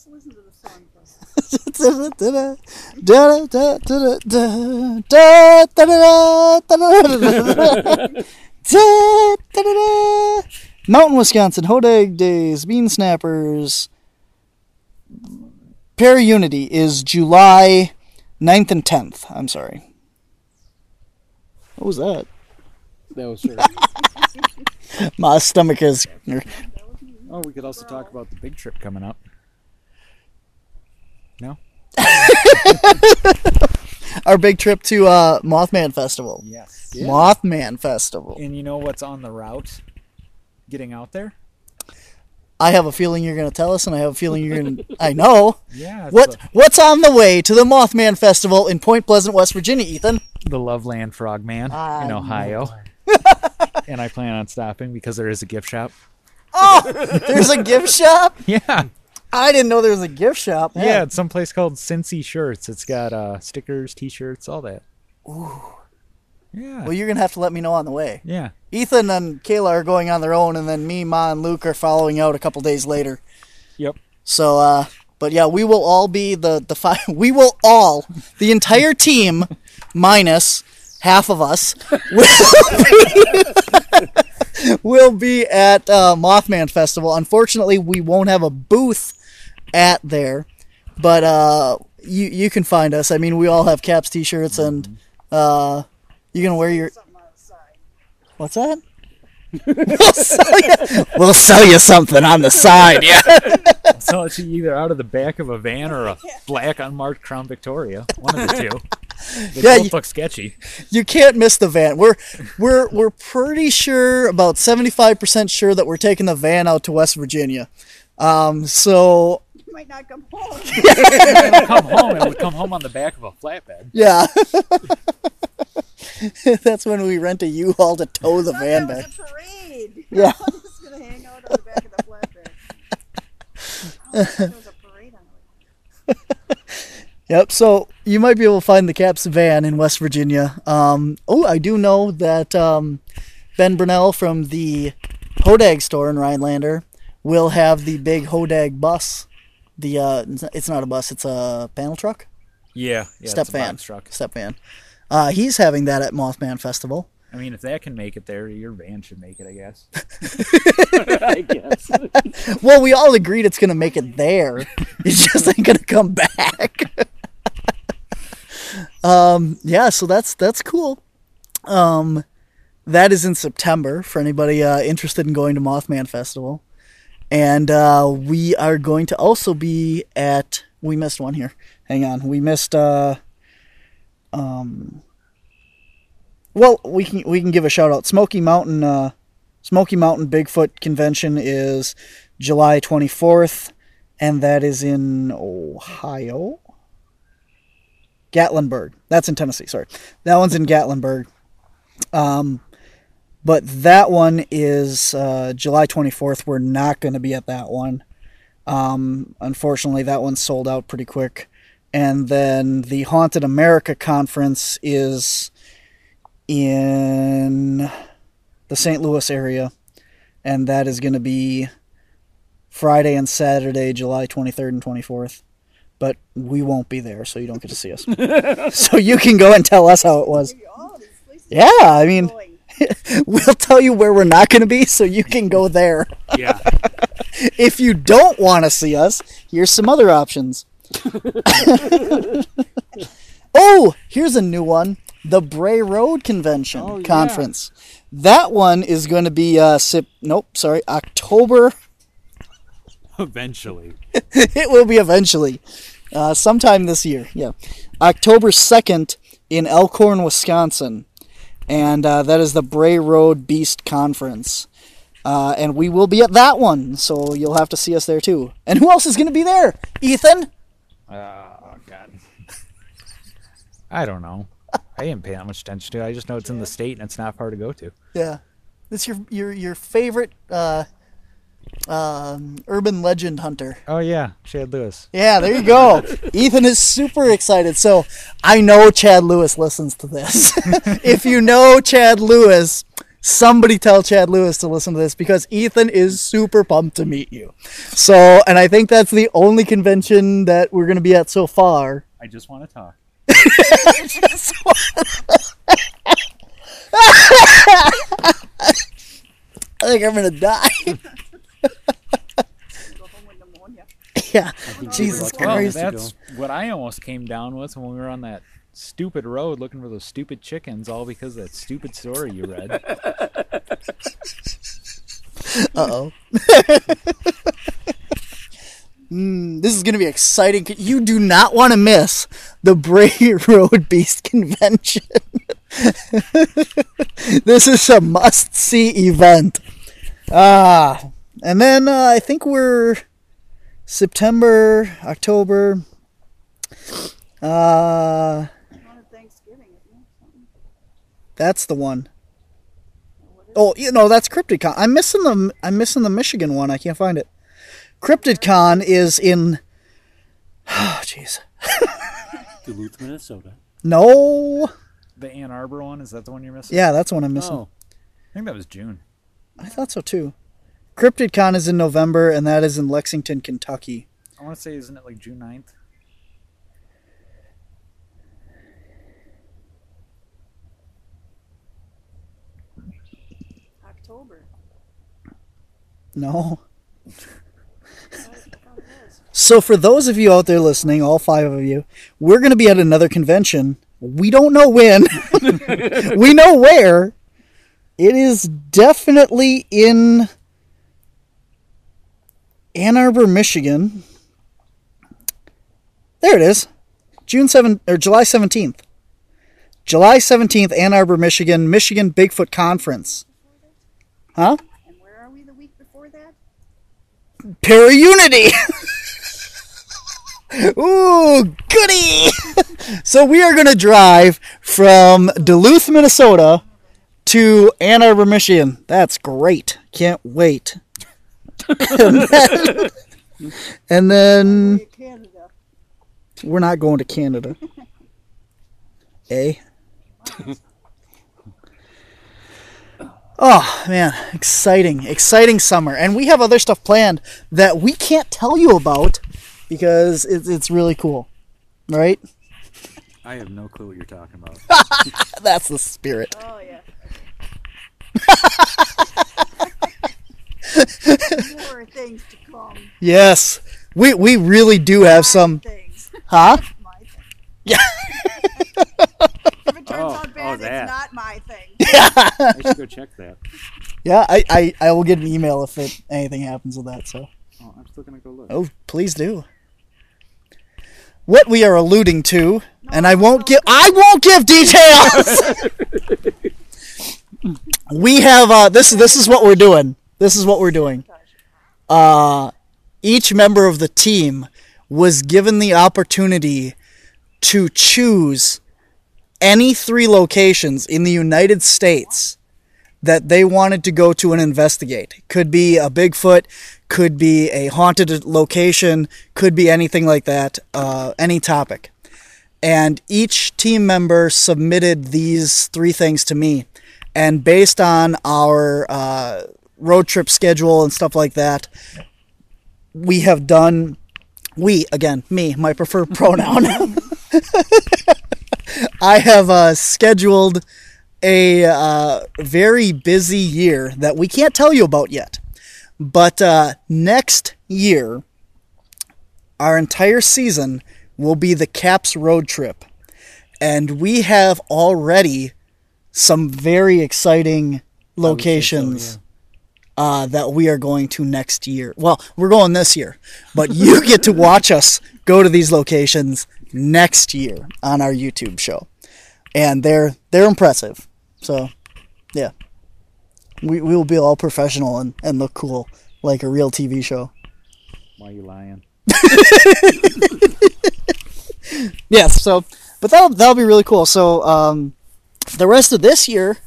listen to the song first. Mountain, Wisconsin, Hodag Days, Beansnappers. Para Unity is July 9th and 10th. I'm sorry. What was that? That was her. My stomach is. Oh, we could also talk about the big trip coming up. No? Our big trip to uh, Mothman Festival. Yes. Mothman Festival. And you know what's on the route getting out there? I have a feeling you're going to tell us, and I have a feeling you're going to. I know. Yeah. What The, What's on the way to the Mothman Festival in Point Pleasant, West Virginia, Ethan? the Loveland Frogman I in Ohio. and I plan on stopping because there is a gift shop. Oh, there's a gift shop. Yeah. I didn't know there was a gift shop. Man. Yeah, it's some place called Cincy Shirts. It's got uh, stickers, t-shirts, all that. Ooh. Yeah. Well, you're gonna have to let me know on the way. yeah. Ethan and Kayla are going on their own, and then me, Ma, and Luke are following out a couple days later. Yep. So, uh, but yeah, we will all be the the five. We will all, the entire team, minus half of us, will be, will be at uh, Mothman Festival. Unfortunately, we won't have a booth at there, but uh, you you can find us. I mean, we all have caps, t-shirts, and uh, you can wear your. Something on the side. What's that? we'll, sell you, we'll sell you something on the side. Yeah. So it's either out of the back of a van or a black unmarked Crown Victoria. One of the two. They Yeah, both look sketchy. You can't miss the van. We're we're we're pretty sure about seventy five percent sure that we're taking the van out to West Virginia. Um, so You might not come home. It'll come home. It would come home on the back of a flatbed. yeah. That's when we rent a U-Haul to tow the van back. parade. Yeah. I'm just gonna hang out on the back of the flatbed. Oh, there was a parade on the. Yep. So you might be able to find the Caps van in West Virginia. Um, oh, I do know that um, Ben Brunell from the Hodag store in Rhinelander will have the big Hodag bus. The uh, it's not- a bus; it's a panel truck, Yeah. yeah step it's a van, truck. step van. Uh, he's having that at Mothman Festival. I mean, if that can make it there, your van should make it, I guess. I guess. Well, we all agreed it's gonna make it there. It's just ain't gonna come back. um, yeah, so that's that's cool. Um, that is in September for anybody uh, interested in going to Mothman Festival, and uh, we are going to also be at. We missed one here. Hang on, we missed. Uh, um, well, we can we can give a shout out. Smoky Mountain. Uh, Smoky Mountain Bigfoot Convention is July 24th, and that is in Ohio. Gatlinburg. That's in Tennessee. Sorry, that one's in Gatlinburg. Um, but that one is uh, July 24th. We're not going to be at that one. Um, unfortunately, that one sold out pretty quick. And then the Haunted America conference is in the St. Louis area, and that is going to be Friday and Saturday, July 23rd and 24th. But we won't be there, so you don't get to see us. so you can go and tell us how it was. These places Yeah, I mean, going. we'll tell you where we're not going to be, so you can go there. Yeah. If you don't want to see us, here's some other options. oh, here's a new one the Bray Road Convention Oh, yeah. Conference. That one is going to be, uh, sep- nope, sorry, October. Eventually. it will be eventually. Uh, sometime this year, yeah. October 2nd in Elkhorn, Wisconsin. And uh, that is the Bray Road Beast Conference. Uh, and we will be at that one, so you'll have to see us there too. And who else is going to be there? Ethan? Oh God. I don't know. I didn't pay that much attention to it. I just know it's in the state and it's not far to go to. Yeah. It's your your your favorite uh, um, urban legend hunter. Oh yeah, Chad Lewis. Yeah, there you go. Ethan is super excited. So I know Chad Lewis listens to this. if you know Chad Lewis, somebody tell Chad Lewis to listen to this because Ethan is super pumped to meet you. So, and I think that's the only convention that we're going to be at so far. I just want to talk. I think I'm going to die. Go home with pneumonia. yeah. Jesus about Well, Christ. that's what I almost came down with when we were on that stupid road looking for those stupid chickens, all because of that stupid story you read. Uh oh. mm, this is going to be exciting. You do not want to miss the Bray Road Beast Convention. this is a must see event. Ah. And then uh, I think we're September, October. Uh, Thanksgiving, isn't it? Something. that's the one. Oh, you know that's CryptidCon. I'm missing the I'm missing the Michigan one. I can't find it. CryptidCon is in. Oh, jeez. Duluth, Minnesota. No. the Ann Arbor one, is that the one you're missing? Yeah, that's the one I'm missing. Oh, I think that was June. I thought so too. CryptidCon is in November, and that is in Lexington, Kentucky. I want to say, isn't it like June 9th? October. No. I thought it was. So for those of you out there listening, all five of you, we're going to be at another convention. We don't know when. we know where. It is definitely in Ann Arbor, Michigan. There it is. June 7 or July 17th. July 17th, Ann Arbor, Michigan, Michigan Bigfoot Conference. Huh? And where are we the week before that? Para Unity. Ooh, goody! so we are going to drive from Duluth, Minnesota to Ann Arbor, Michigan. That's great. Can't wait. and then, and then we're not going to Canada. Eh? Oh man, exciting, exciting summer, and we have other stuff planned that we can't tell you about because it's it's really cool, right? I have no clue what you're talking about. That's the spirit. Oh yeah. More things to come. Yes, we we really do have some, things. huh? My thing. Yeah. If it turns Oh, out oh, bad, that. it's not my thing. Yeah. I should go check that. Yeah, I, I I will get an email if it, anything happens with that. So. Oh, I'm still gonna go look. Oh, please do. What we are alluding to, and I won't give I won't give details. we have uh, this. This is what we're doing. This is what we're doing. Uh, each member of the team was given the opportunity to choose any three locations in the United States that they wanted to go to and investigate. Could be a Bigfoot, could be a haunted location, could be anything like that, uh, any topic. And each team member submitted these three things to me. And based on our uh, road trip schedule and stuff like that, we have done, we, again, me, my preferred pronoun. I have uh, scheduled a uh, very busy year that we can't tell you about yet. But uh, next year, our entire season will be the Caps road trip. And we have already some very exciting locations uh, that we are going to next year. Well, we're going this year, but you get to watch us go to these locations next year on our YouTube show, and they're they're impressive. So, yeah, we we will be all professional and, and look cool like a real TV show. Why are you lying? Yes. So, but that'll that'll be really cool. So, um, the rest of this year,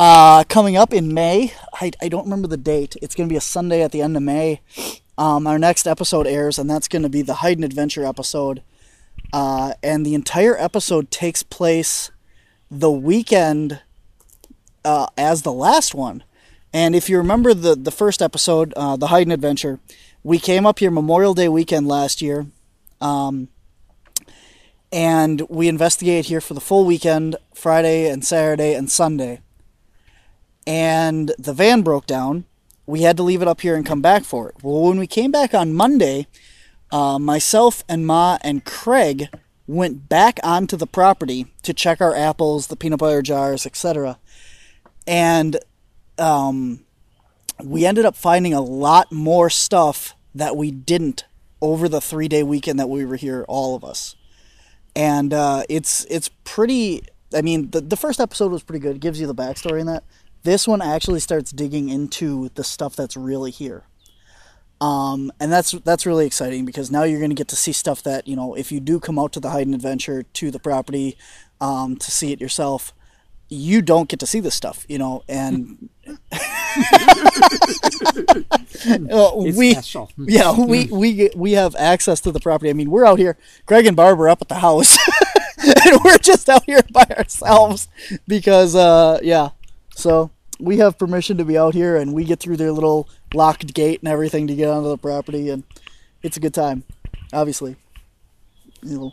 uh, coming up in May, I, I don't remember the date. It's going to be a Sunday at the end of May. Um, our next episode airs, and that's going to be the Hyden Adventure episode. Uh, and the entire episode takes place the weekend uh, as the last one. And if you remember the the first episode, uh, the Hyden Adventure, we came up here Memorial Day weekend last year. Um, and we investigated here for the full weekend Friday and Saturday and Sunday. And the van broke down. We had to leave it up here and come back for it. Well, when we came back on Monday, uh, myself and Ma and Craig went back onto the property to check our apples, the peanut butter jars, etc. And um, we ended up finding a lot more stuff that we didn't over the three day weekend that we were here, all of us and uh, it's it's pretty. I mean, the the first episode was pretty good. It gives you the backstory in that. This one actually starts digging into the stuff that's really here, um, and that's that's really exciting because now you're going to get to see stuff that you know if you do come out to the Hyden Adventure to the property um, to see it yourself, you don't get to see this stuff, you know, and. Uh, we yeah we we we have access to the property. I mean, we're out here. Greg and Barb are up at the house, and we're just out here by ourselves because uh yeah. So we have permission to be out here, and we get through their little locked gate and everything to get onto the property, and it's a good time. Obviously, you know,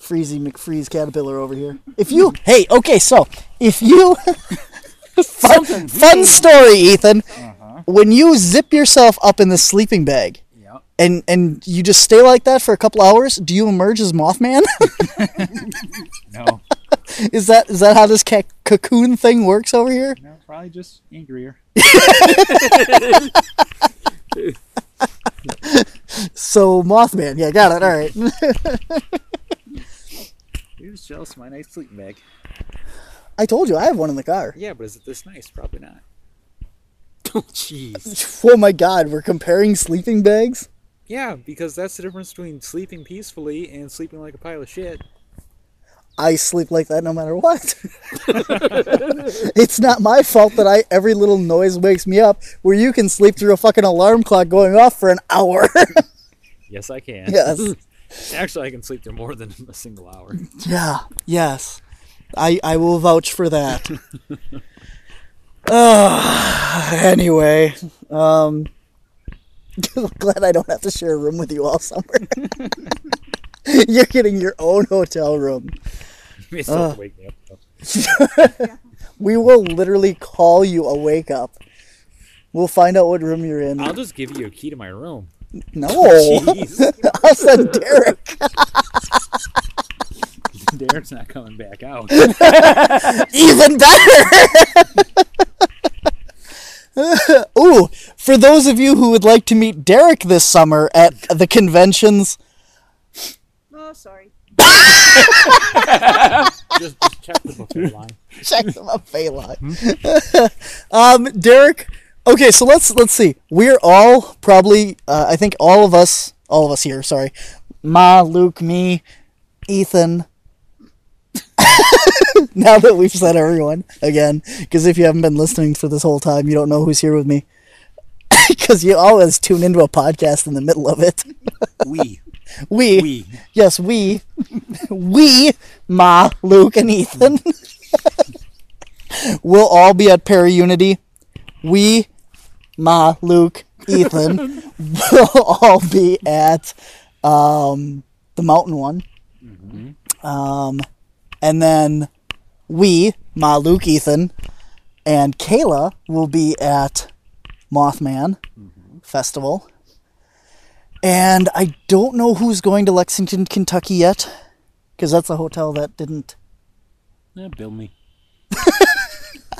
Freezy McFreeze caterpillar over here. If you hey okay, so if you fun, fun story, Ethan. Uh-huh. When you zip yourself up in the sleeping bag, Yeah. and and you just stay like that for a couple hours, do you emerge as Mothman? No. is that is that how this ca- cocoon thing works over here? No, probably just angrier. So Mothman, yeah, got it. All right. You're just jealous of my nice sleeping bag. I told you I have one in the car. Yeah, but is it this nice? Probably not. Oh, jeez. Oh my God, we're comparing sleeping bags. Yeah, because that's the difference between sleeping peacefully and sleeping like a pile of shit. I sleep like that no matter what. it's not my fault that I every little noise wakes me up. Where you can sleep through a fucking alarm clock going off for an hour. Yes, I can. yes. Actually, I can sleep through more than a single hour. Yeah. Yes. I I will vouch for that. uh, anyway, um, glad I don't have to share a room with you all summer. You're getting your own hotel room. You may still have to wake me up. We will literally call you a wake up. We'll find out what room you're in. I'll just give you a key to my room. no, I'll send Derek. Derek's not coming back out. Even better. Ooh, for those of you who would like to meet Derek this summer at the conventions, Oh, sorry. Just, just check the buffet line. check them out, Phelan. um, Derek. Okay, so let's let's see. We're all probably, uh, I think, all of us, all of us here. Sorry, Ma, Luke, me, Ethan. now that we've said everyone again, because if you haven't been listening for this whole time, you don't know who's here with me. Because you always tune into a podcast in the middle of it. We. We, We. yes, we, we, Ma, Luke, and Ethan will all be at Para Unity. We, Ma, Luke, Ethan will all be at um, the Mountain One. Um, and then we, Ma, Luke, Ethan, and Kayla will be at Mothman Festival. And I don't know who's going to Lexington, Kentucky yet, because that's a hotel that didn't. Yeah, bill me.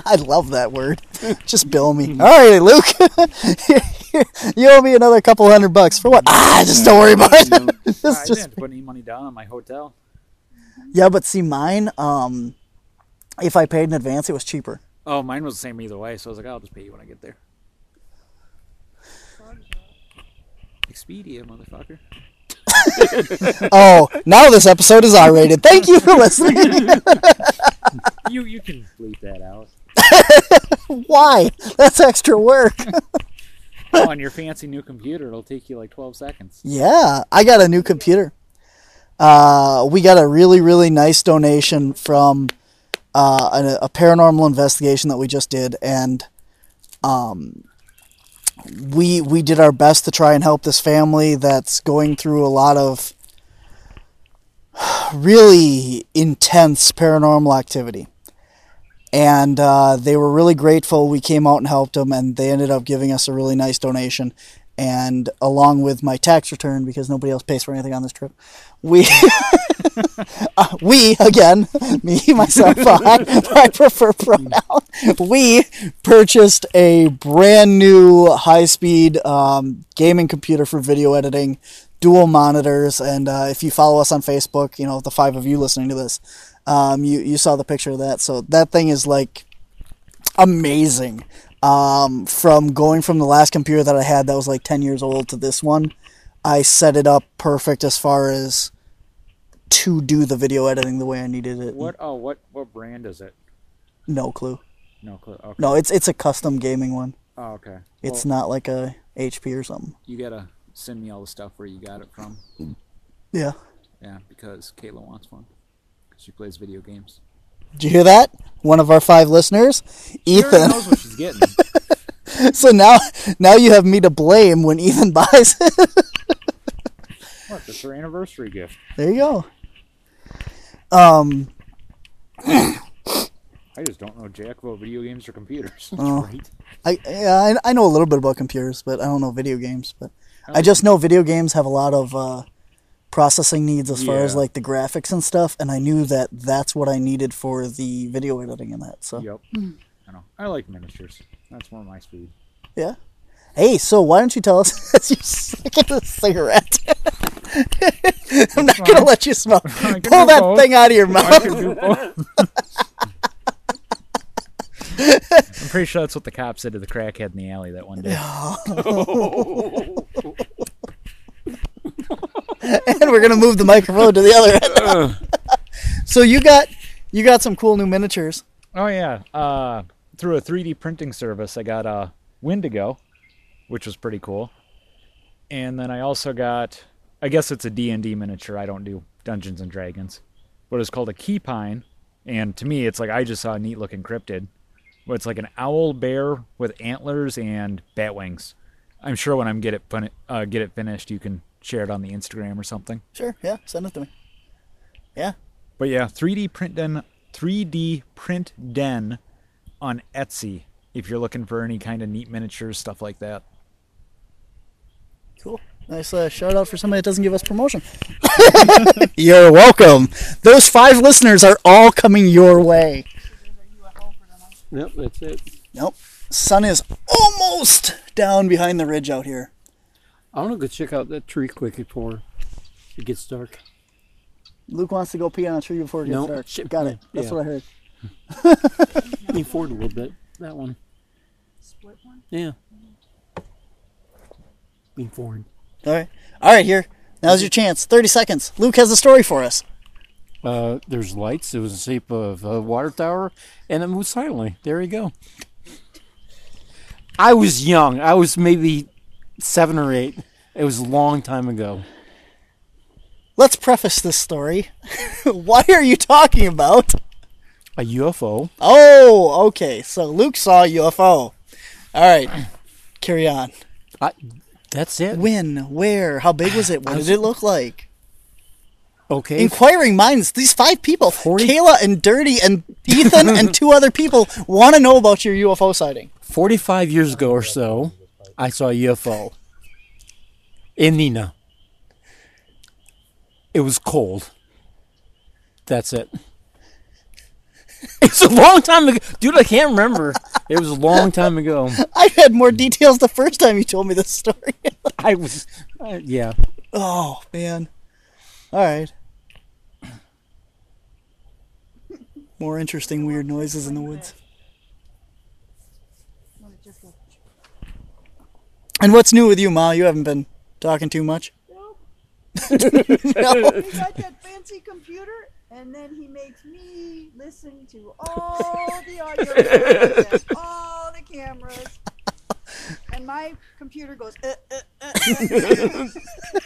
I love that word. Just bill me. All right, Luke. you owe me another couple hundred bucks for what? Ah, just don't worry about it. I Just- didn't just put any money down on my hotel. yeah, but see, mine. Um, if I paid in advance, it was cheaper. Oh, mine was the same either way, so I was like, I'll just pay you when I get there. Expedia, motherfucker. Oh, now this episode is R-rated. Thank you for listening. You you can bleep that out. Why? That's extra work. Oh, on your fancy new computer, it'll take you like 12 seconds. Yeah, I got a new computer. Uh, we got a really, really nice donation from uh, a, a paranormal investigation that we just did, and um, we we did our best to try and help this family that's going through a lot of really intense paranormal activity. And uh, they were really grateful. We came out and helped them, and they ended up giving us a really nice donation. And along with my tax return, because nobody else pays for anything on this trip, we uh, we again me myself I, I prefer pronoun we purchased a brand new high speed um, gaming computer for video editing dual monitors and uh, if you follow us on facebook you know the five of you listening to this um, you, you saw the picture of that. So that thing is like amazing um, from going from the last computer that i had that was like 10 years old to this one i set it up perfect as far as to do the video editing the way i needed it What? Oh, what what brand is it? no clue No clue. Okay. no it's it's a custom gaming one Oh, okay. it's Well, not like a hp or something You gotta send me all the stuff where you got it from. yeah Yeah, because Kayla wants one. Because she plays video games. Did you hear that one of our five listeners ethan knows what she's getting. so now now you have me to blame when ethan buys it what? That's her anniversary gift. there you go um I just don't know jack about video games or computers. Oh. Right? I, yeah, I I know a little bit about computers, but I don't know video games. But I just know video games have a lot of uh, processing needs as far as like the graphics and stuff, and I knew that that's what I needed for the video editing and that. So Yep. Hmm. I know. I like miniatures. That's more my speed. yeah. Hey, so why don't you tell us as you suck a cigarette? I'm not gonna let you smoke. Pull that both. thing out of your mouth. can do both. I'm pretty sure that's what the cop said to the crackhead in the alley that one day. and we're gonna move the microphone to the other end. so you got you got some cool new miniatures. Oh yeah. Uh, through a 3D printing service, I got a Wendigo, which was pretty cool. And then I also got, I guess it's a D&D miniature. I don't do Dungeons and Dragons, but it's called a Keypine. And to me, it's like I just saw a neat looking cryptid. But it's like an owl bear with antlers and bat wings. I'm sure when I'm get it uh, get it finished, you can share it on the Instagram or something. Sure, yeah, send it to me. Yeah. But yeah, 3D print den, 3D print den on Etsy if you're looking for any kind of neat miniatures, stuff like that. Cool. Nice uh, shout out for somebody that doesn't give us promotion. You're welcome. Those five listeners are all coming your way. Yep, that's it. Nope. Sun is almost down behind the ridge out here. I want to go check out that tree quick before it gets dark. Luke wants to go pee on a tree before it gets No, dark. shit, Got it. That's yeah. what I heard. Lean forward a little bit. That one. Split one? Yeah. Lean forward. All right. All right, here. Now's your chance. 30 seconds. Luke has a story for us. Uh, there's lights. It was the shape of a water tower, and it moved silently. There you go. I was young. I was maybe seven or eight. It was a long time ago. Let's preface this story. Why are you talking about? A UFO. Oh, okay. So Luke saw a UFO. All right. Carry on. I, that's it. When? Where? How big was it? What did it look like? Okay. Inquiring minds. These five people, Forty- Kayla and Dirty and Ethan and two other people, want to know about your UFO sighting. 45 years ago or so, I saw a UFO in Neenah. It was cold. That's it. It's a long time ago. Dude, I can't remember. It was a long time ago. I had more details the first time you told me this story. I was, uh, yeah. oh man. All right. More interesting weird noises in the woods. And what's new with you, Ma? You haven't been talking too much. No. He got that fancy computer, and then he makes me listen to all the audio, and all the cameras, and my computer goes. Uh, uh, uh,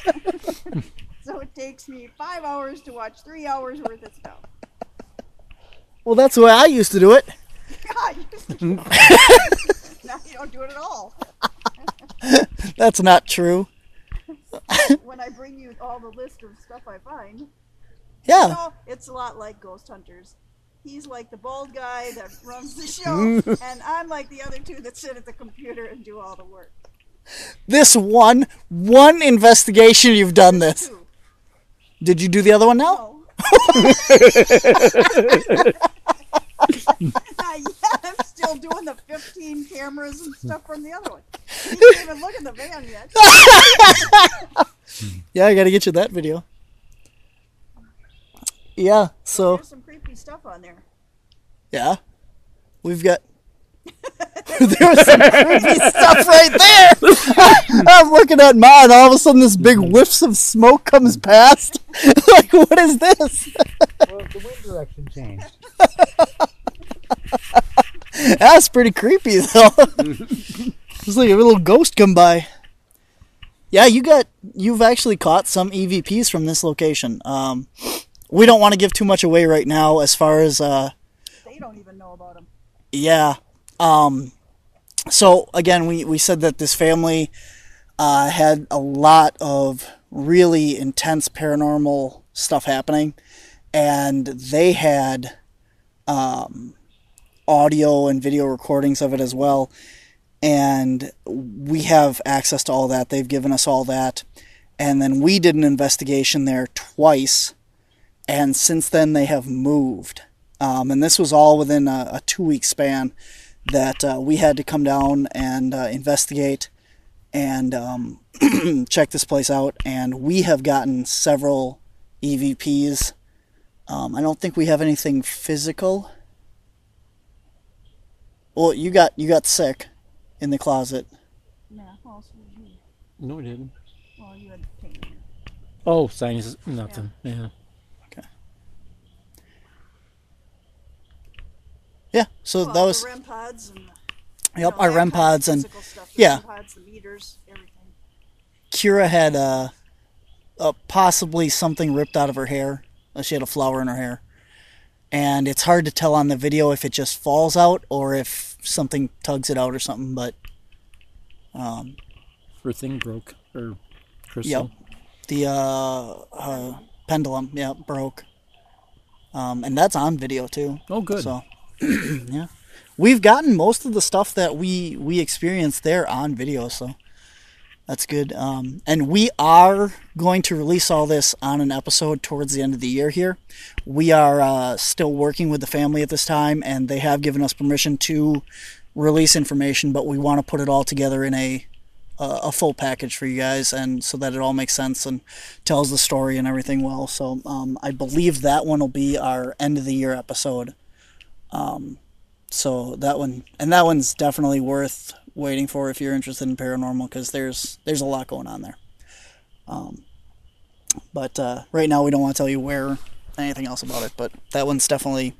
uh. so it takes me five hours to watch three hours worth of stuff. Well, that's the way I used to do it. God, you used to do it. now you don't do it at all. That's not true. When I bring you all the list of stuff I find. Yeah. No, it's a lot like Ghost Hunters. He's like the bald guy that runs the show, and I'm like the other two that sit at the computer and do all the work. This one, one investigation you've done this. Two. Did you do the other one now? No. Not yet. I'm still doing the 15 cameras and stuff from the other one. He didn't even look in the van yet. Yeah, I gotta get you that video. Yeah, so oh, There's some creepy stuff on there. yeah, we've got. there was some creepy stuff right there. I'm looking at mine. All of a sudden, this big whiffs of smoke comes past. like, what is this? Well, the wind direction changed. That's pretty creepy, though. it's like a little ghost come by. Yeah, you got. You've actually caught some EVPs from this location. Um, we don't want to give too much away right now, as far as uh, They don't even know about them. Yeah. Um, so again, we, we said that this family uh, had a lot of really intense paranormal stuff happening, and they had um, audio and video recordings of it as well. And we have access to all that. They've given us all that. And then we did an investigation there twice. And since then, they have moved. Um, and this was all within a, a two week span that uh, we had to come down and uh, investigate and um, check this place out. And we have gotten several EVPs. Um, I don't think we have anything physical. Well, you got you got sick in the closet. Yeah, well, so did you. No, it didn't. Well, you had pain. Oh, sinus, nothing. Yeah. Okay. Yeah, so Well, that was the REM pods and the, you yep know, our that REM kind of pods and stuff, the yeah. REM pods, the meters, everything. Kira had uh, uh, possibly something ripped out of her hair. Uh, She had a flower in her hair. And it's hard to tell on the video if it just falls out or if something tugs it out or something. But um, Her thing broke. Or crystal. yep, the uh, uh, pendulum, yeah, broke. Um, and that's on video too. Oh, good. So, yeah, we've gotten most of the stuff that we we experienced there on video. So that's good. Um, and we are going to release all this on an episode towards the end of the year. Here, we are uh, still working with the family at this time, and they have given us permission to release information, but we want to put it all together in a a full package for you guys, and so that it all makes sense and tells the story and everything well. So um, I believe that one will be our end of the year episode. Um, so that one and that one's definitely worth waiting for if you're interested in paranormal because there's there's a lot going on there. Um, but uh, right now we don't want to tell you where anything else about it, but that one's definitely.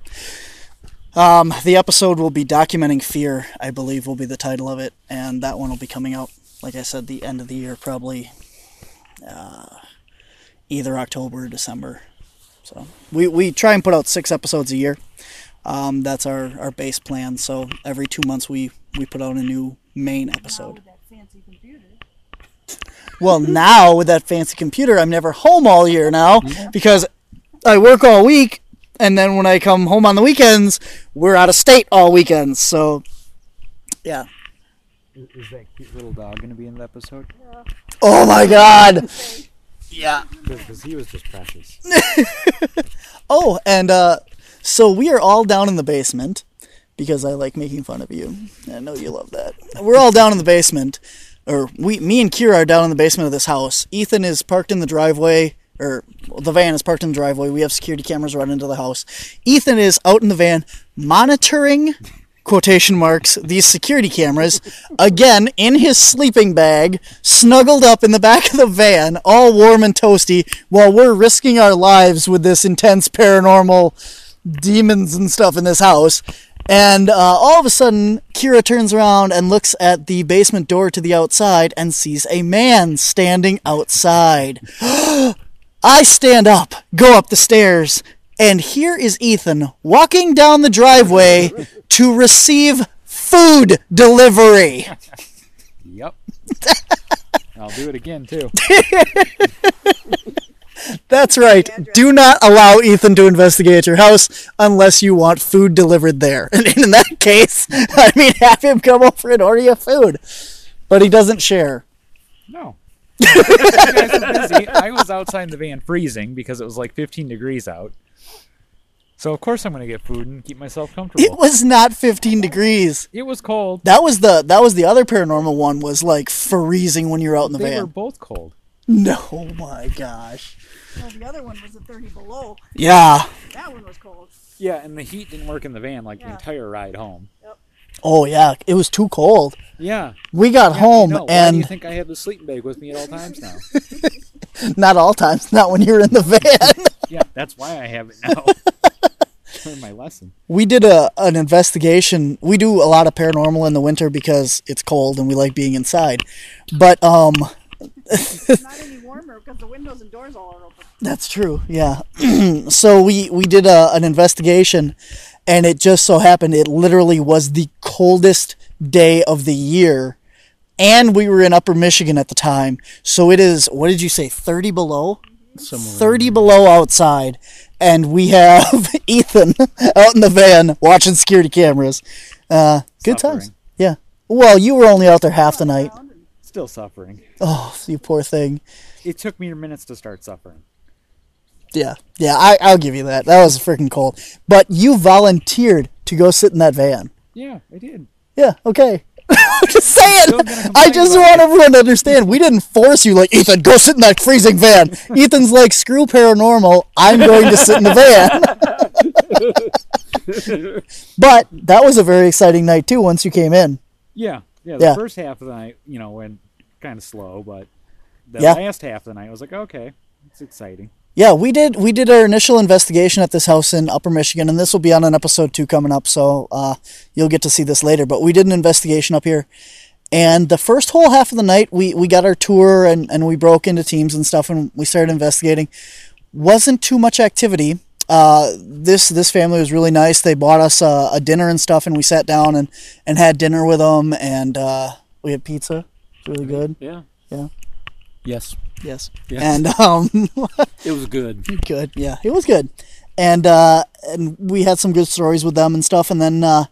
Um, the episode will be documenting fear, I believe, will be the title of it, and that one will be coming out, like I said, the end of the year, probably uh, either October or December. So we, we try and put out six episodes a year. Um, that's our, our base plan. So every two months we, we put out a new main episode. That fancy computer. Well, now with that fancy computer, I'm never home all year now because I work all week, and then when I come home on the weekends, we're out of state all weekends. So, yeah. Is, is that cute little dog going to be in the episode? Oh my God. Yeah. Because he was just precious. Oh, and uh, so we are all down in the basement because I like making fun of you. I know you love that. We're all down in the basement, or we, me and Kira are down in the basement of this house. Ethan is parked in the driveway, or the van is parked in the driveway. We have security cameras running into the house. Ethan is out in the van monitoring quotation marks these security cameras again in his sleeping bag snuggled up in the back of the van all warm and toasty while we're risking our lives with this intense paranormal demons and stuff in this house and uh, all of a sudden kira turns around and looks at the basement door to the outside and sees a man standing outside I stand up, go up the stairs, and here is Ethan walking down the driveway to receive food delivery. Yep. I'll do it again, too. That's right. Do not allow Ethan to investigate your house unless you want food delivered there. And in that case, I mean, have him come over and order you food. But he doesn't share. No. you guys were busy. I was outside in the van freezing because it was like 15 degrees out. So of course I'm going to get food and keep myself comfortable. It was not 15 degrees. It was cold. That was the that was the other paranormal one was like freezing when you're out in the They van. They were both cold. No, my gosh. Well, the other one was at 30 below. Yeah. That one was cold. Yeah, and the heat didn't work in the van like the entire ride home. Yep. Oh yeah, it was too cold. Yeah. We got Yeah, I home know. Why do you think I have the sleeping bag with me at all times now? not all times, not when you're in the van. yeah, that's why I have it now. Learn my lesson. we did a an investigation. We do a lot of paranormal in the winter because it's cold and we like being inside. But um not any warmer because the windows and doors all are open. That's true. Yeah. so we we did a, an investigation, and it just so happened it literally was the coldest day of the year, and we were in Upper Michigan at the time. So it is. What did you say? Thirty below. Somewhere. Thirty below outside, and we have Ethan out in the van watching security cameras. Uh, good times. Yeah. Well, you were only out there half the night. Still suffering. Oh, you poor thing. It took me minutes to start suffering. Yeah, yeah, I, I'll give you that. That was freaking cold. But you volunteered to go sit in that van. Yeah, I did. Yeah, okay. Just saying. I just want everyone to understand. We didn't force you, like, Ethan, go sit in that freezing van. Ethan's like, screw paranormal. I'm going to sit in the van. but that was a very exciting night, too, once you came in. Yeah, yeah. The Yeah. first half of the night, you know, went kind of slow, but the Yeah. last half of the night, I was like, okay, it's exciting. Yeah, we did. We did our initial investigation at this house in Upper Michigan, and this will be on an episode two coming up. So uh, you'll get to see this later. But we did an investigation up here, and the first whole half of the night, we we got our tour and and we broke into teams and stuff, and we started investigating. Wasn't too much activity. Uh, this this family was really nice. They bought us uh, a dinner and stuff, and we sat down and and had dinner with them, and uh, we had pizza. It was really good. Yeah. Yeah. Yes. Yes. Yes. And um. It was good. good yeah it was good and uh and we had some good stories with them and stuff and then uh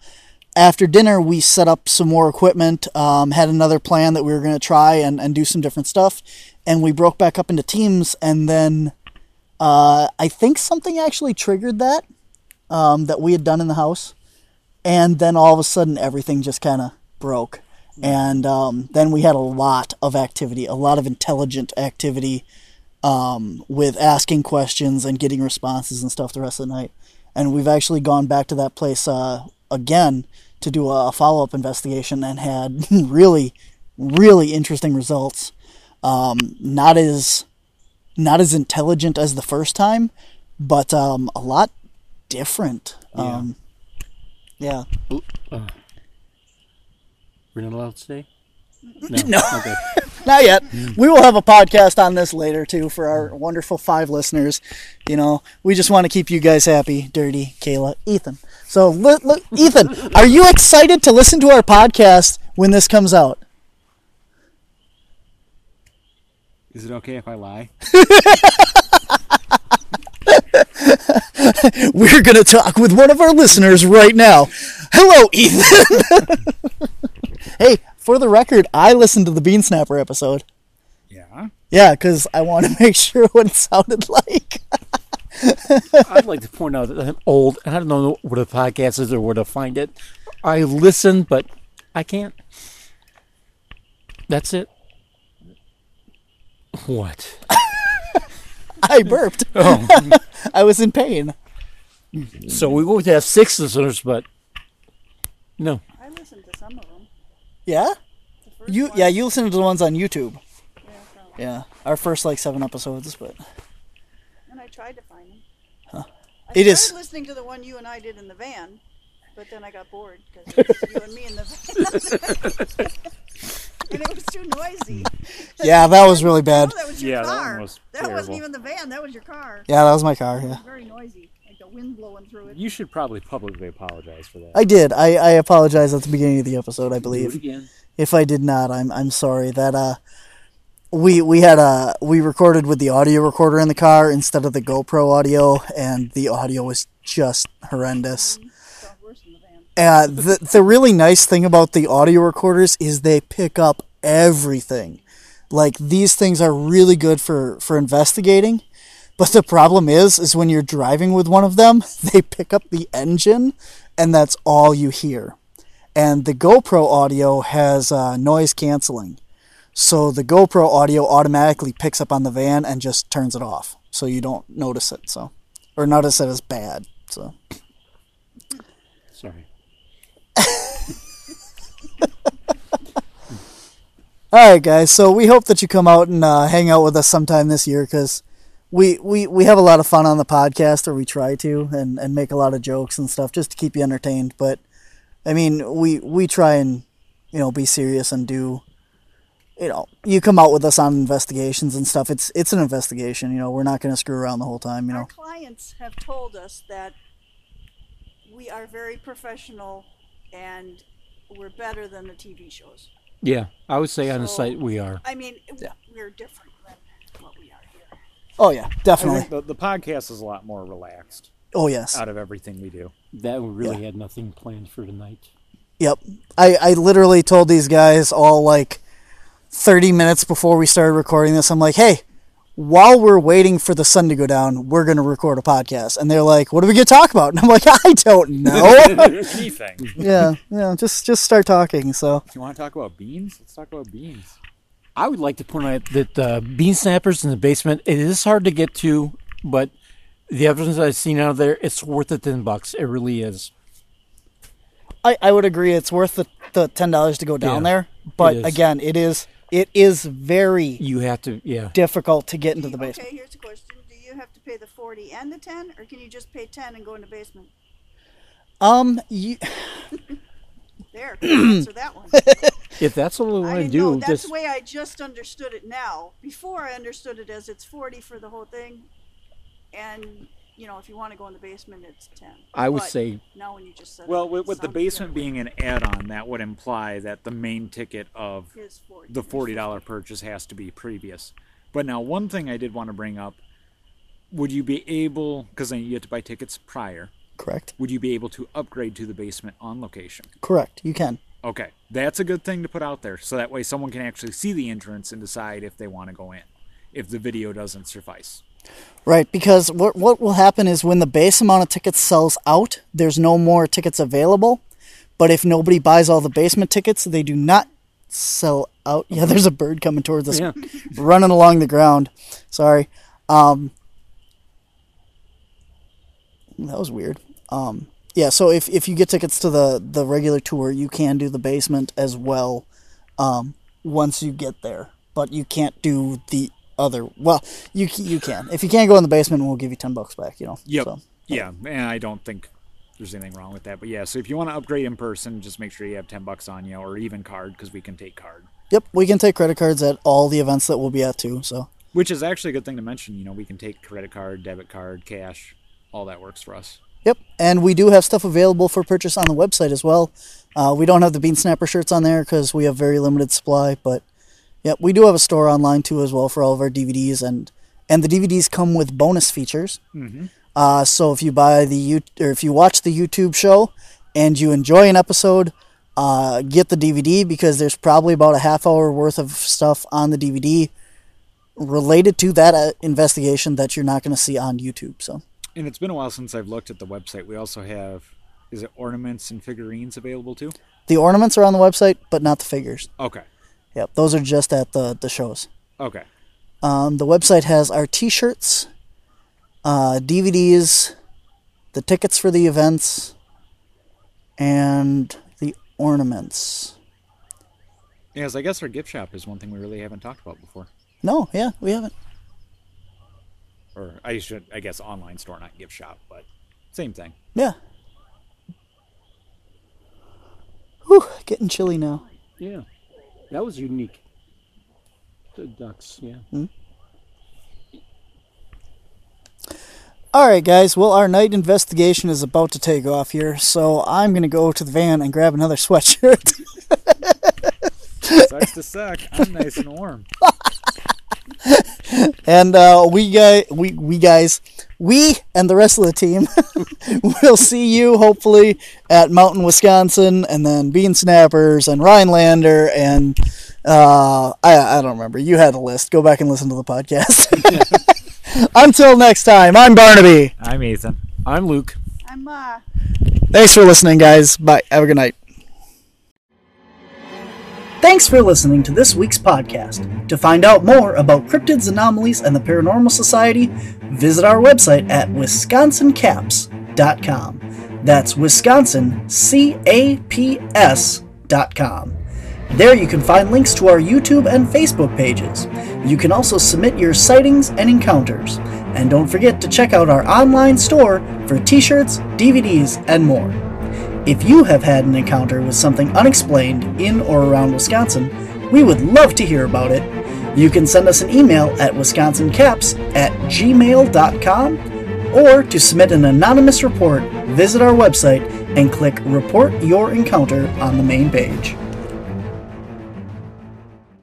after dinner we set up some more equipment um had another plan that we were going to try and and do some different stuff and we broke back up into teams and then uh i think something actually triggered that um that we had done in the house and then all of a sudden everything just kind of broke and um, then we had a lot of activity a lot of intelligent activity um, with asking questions and getting responses and stuff the rest of the night. And we've actually gone back to that place uh, again to do a follow up investigation and had really, really interesting results. Um, not as not as intelligent as the first time, but um, a lot different. Um, yeah. We're not allowed to say? No. Okay. Not yet. Mm. We will have a podcast on this later too for our wonderful five listeners. You know, we just want to keep you guys happy. Dirty, Kayla, Ethan. So, li- li- Ethan, are you excited to listen to our podcast when this comes out? Is it okay if I lie? We're going to talk with one of our listeners right now. Hello, Ethan. Hey, for the record, I listened to the Beansnapper episode. Yeah. Yeah, because I want to make sure what it sounded like. I'd like to point out that I'm old, and I don't know what a podcast is or where to find it. I listen, but I can't. That's it. What? I burped. Oh, I was in pain. so we would have six listeners, but no. I listened to some of them. Yeah? You one- yeah, you listen to the ones on YouTube. Yeah, probably. Yeah, our first like seven episodes, but And I tried to find them. I It is- started listening to the one you and I did in the van, but then I got bored because you and me in the van. and it was too noisy. yeah, that was really bad. No, that was your Yeah, that one was That wasn't even the van. That was your car. Yeah, that was my car. Yeah, Very noisy, like wind blowing through it. You should probably publicly apologize for that. I did. I I apologize at the beginning of the episode. I Do it believe. again. If I did not, I'm I'm sorry. That uh, we we had a we recorded with the audio recorder in the car instead of the GoPro audio, and the audio was just horrendous. Sounds worse than the van. Uh, the the really nice thing about the audio recorders is they pick up everything. Like these things are really good for for investigating. But the problem is is when you're driving with one of them, they pick up the engine and that's all you hear. And the GoPro audio has uh, noise canceling. So the GoPro audio automatically picks up on the van and just turns it off. So you don't notice it. So or notice it as bad. So Sorry. All right, guys. So we hope that you come out and uh, hang out with us sometime this year because we, we, we have a lot of fun on the podcast, or we try to, and, and make a lot of jokes and stuff just to keep you entertained. But I mean, we we try and you know be serious and do. You know, you come out with us on investigations and stuff. It's it's an investigation. You know, we're not going to screw around the whole time. You Our know, clients have told us that we are very professional and we're better than the TV shows. Yeah, I would say on the site we are. I mean, we're different than what we are here. Oh yeah, I definitely. the, the podcast is a lot more relaxed Oh yes, out of everything we do. That we really had nothing planned for tonight. Yep. I, I literally told these guys all like 30 minutes before we started recording this, I'm like, hey, while we're waiting for the sun to go down, we're going to record a podcast. And they're like, what are we going to talk about? And I'm like, I don't know. Anything. yeah, yeah, just just start talking. So, If you want to talk about beans, let's talk about beans. I would like to point out that uh, Beansnappers in the basement, it is hard to get to, but the evidence I've seen out there, it's worth the 10 bucks. It really is. I, I would agree it's worth the, the $10 to go down Yeah, there. But is. again, it is it is very You have to, yeah. difficult to get into the basement. Okay, here's a question. Do you have to pay the 40 and the 10, or can you just pay 10 and go in the basement? Um, you, There, answer that one. If that's what we want to didn't know. do, That's just the way I just understood it now. Before I understood it as it's 40 for the whole thing, and you know, if you want to go in the basement, it's 10. I would But say now when you just said Well, it, with, with the basement being an add-on, that would imply that the main ticket of 40. the forty dollar purchase has to be previous. But now, one thing I did want to bring up: would you be able, because then you have to buy tickets prior, correct, would you be able to upgrade to the basement on location? correct. You can. Okay, that's a good thing to put out there, so that way someone can actually see the entrance and decide if they want to go in, if the video doesn't suffice. Right, because what what will happen is when the base amount of tickets sells out, there's no more tickets available. But if nobody buys all the basement tickets, they do not sell out. Yeah, there's a bird coming towards us, Yeah. running along the ground. Sorry. Um, that was weird. Um, yeah, so if, if you get tickets to the, the regular tour, you can do the basement as well um, once you get there. But you can't do the other. Well, you you can. If you can't go in the basement, we'll give you ten bucks back. You know. Yep. So, Yeah, and I don't think there's anything wrong with that. But yeah, so if you want to upgrade in person, just make sure you have ten bucks on you, or even card, because we can take card. yep, we can take credit cards at all the events that we'll be at too. So. Which is actually a good thing to mention. You know, we can take credit card, debit card, cash. All that works for us. Yep, and we do have stuff available for purchase on the website as well. Uh, we don't have the Beansnapper shirts on there because we have very limited supply, but yep, we do have a store online too as well for all of our DVDs, and and the DVDs come with bonus features. Uh, so if you buy the you or if you watch the YouTube show and you enjoy an episode, uh, get the DVD because there's probably about a half hour worth of stuff on the DVD related to that uh, investigation that you're not going to see on YouTube. So. And it's been a while since I've looked at the website. We also have, is it ornaments and figurines available too? The ornaments are on the website, but not the figures. Okay. Yep, those are just at the the shows. Okay. Um, the website has our T-shirts, uh, DVDs, the tickets for the events, and the ornaments. Yes, I guess our gift shop is one thing we really haven't talked about before. No, yeah, we haven't. Or I should, I guess, online store, not gift shop, but same thing. Yeah. Whew, getting chilly now. Yeah, that was unique. The ducks, yeah. Hmm? All right, guys. Well, our night investigation is about to take off here, so I'm gonna go to the van and grab another sweatshirt. Sucks to suck. I'm nice and warm. and uh, we guys, we we guys, we and the rest of the team will see you hopefully at Mountain, Wisconsin, and then Beansnappers and Rhinelander and uh, I I don't remember. You had a list. Go back and listen to the podcast. Until next time, I'm Barnaby. I'm Ethan. I'm Luke. I'm Ma. Thanks for listening, guys. Bye. Have a good night. Thanks for listening to this week's podcast. To find out more about cryptids, anomalies, and the Paranormal Society, visit our website at wisconsincaps.com. That's Wisconsin, C A P S.com. There you can find links to our YouTube and Facebook pages. You can also submit your sightings and encounters. And don't forget to check out our online store for t shirts, DVDs, and more. If you have had an encounter with something unexplained in or around Wisconsin, we would love to hear about it. You can send us an email at wisconsincaps at gmail.com or to submit an anonymous report, visit our website and click Report Your Encounter on the main page.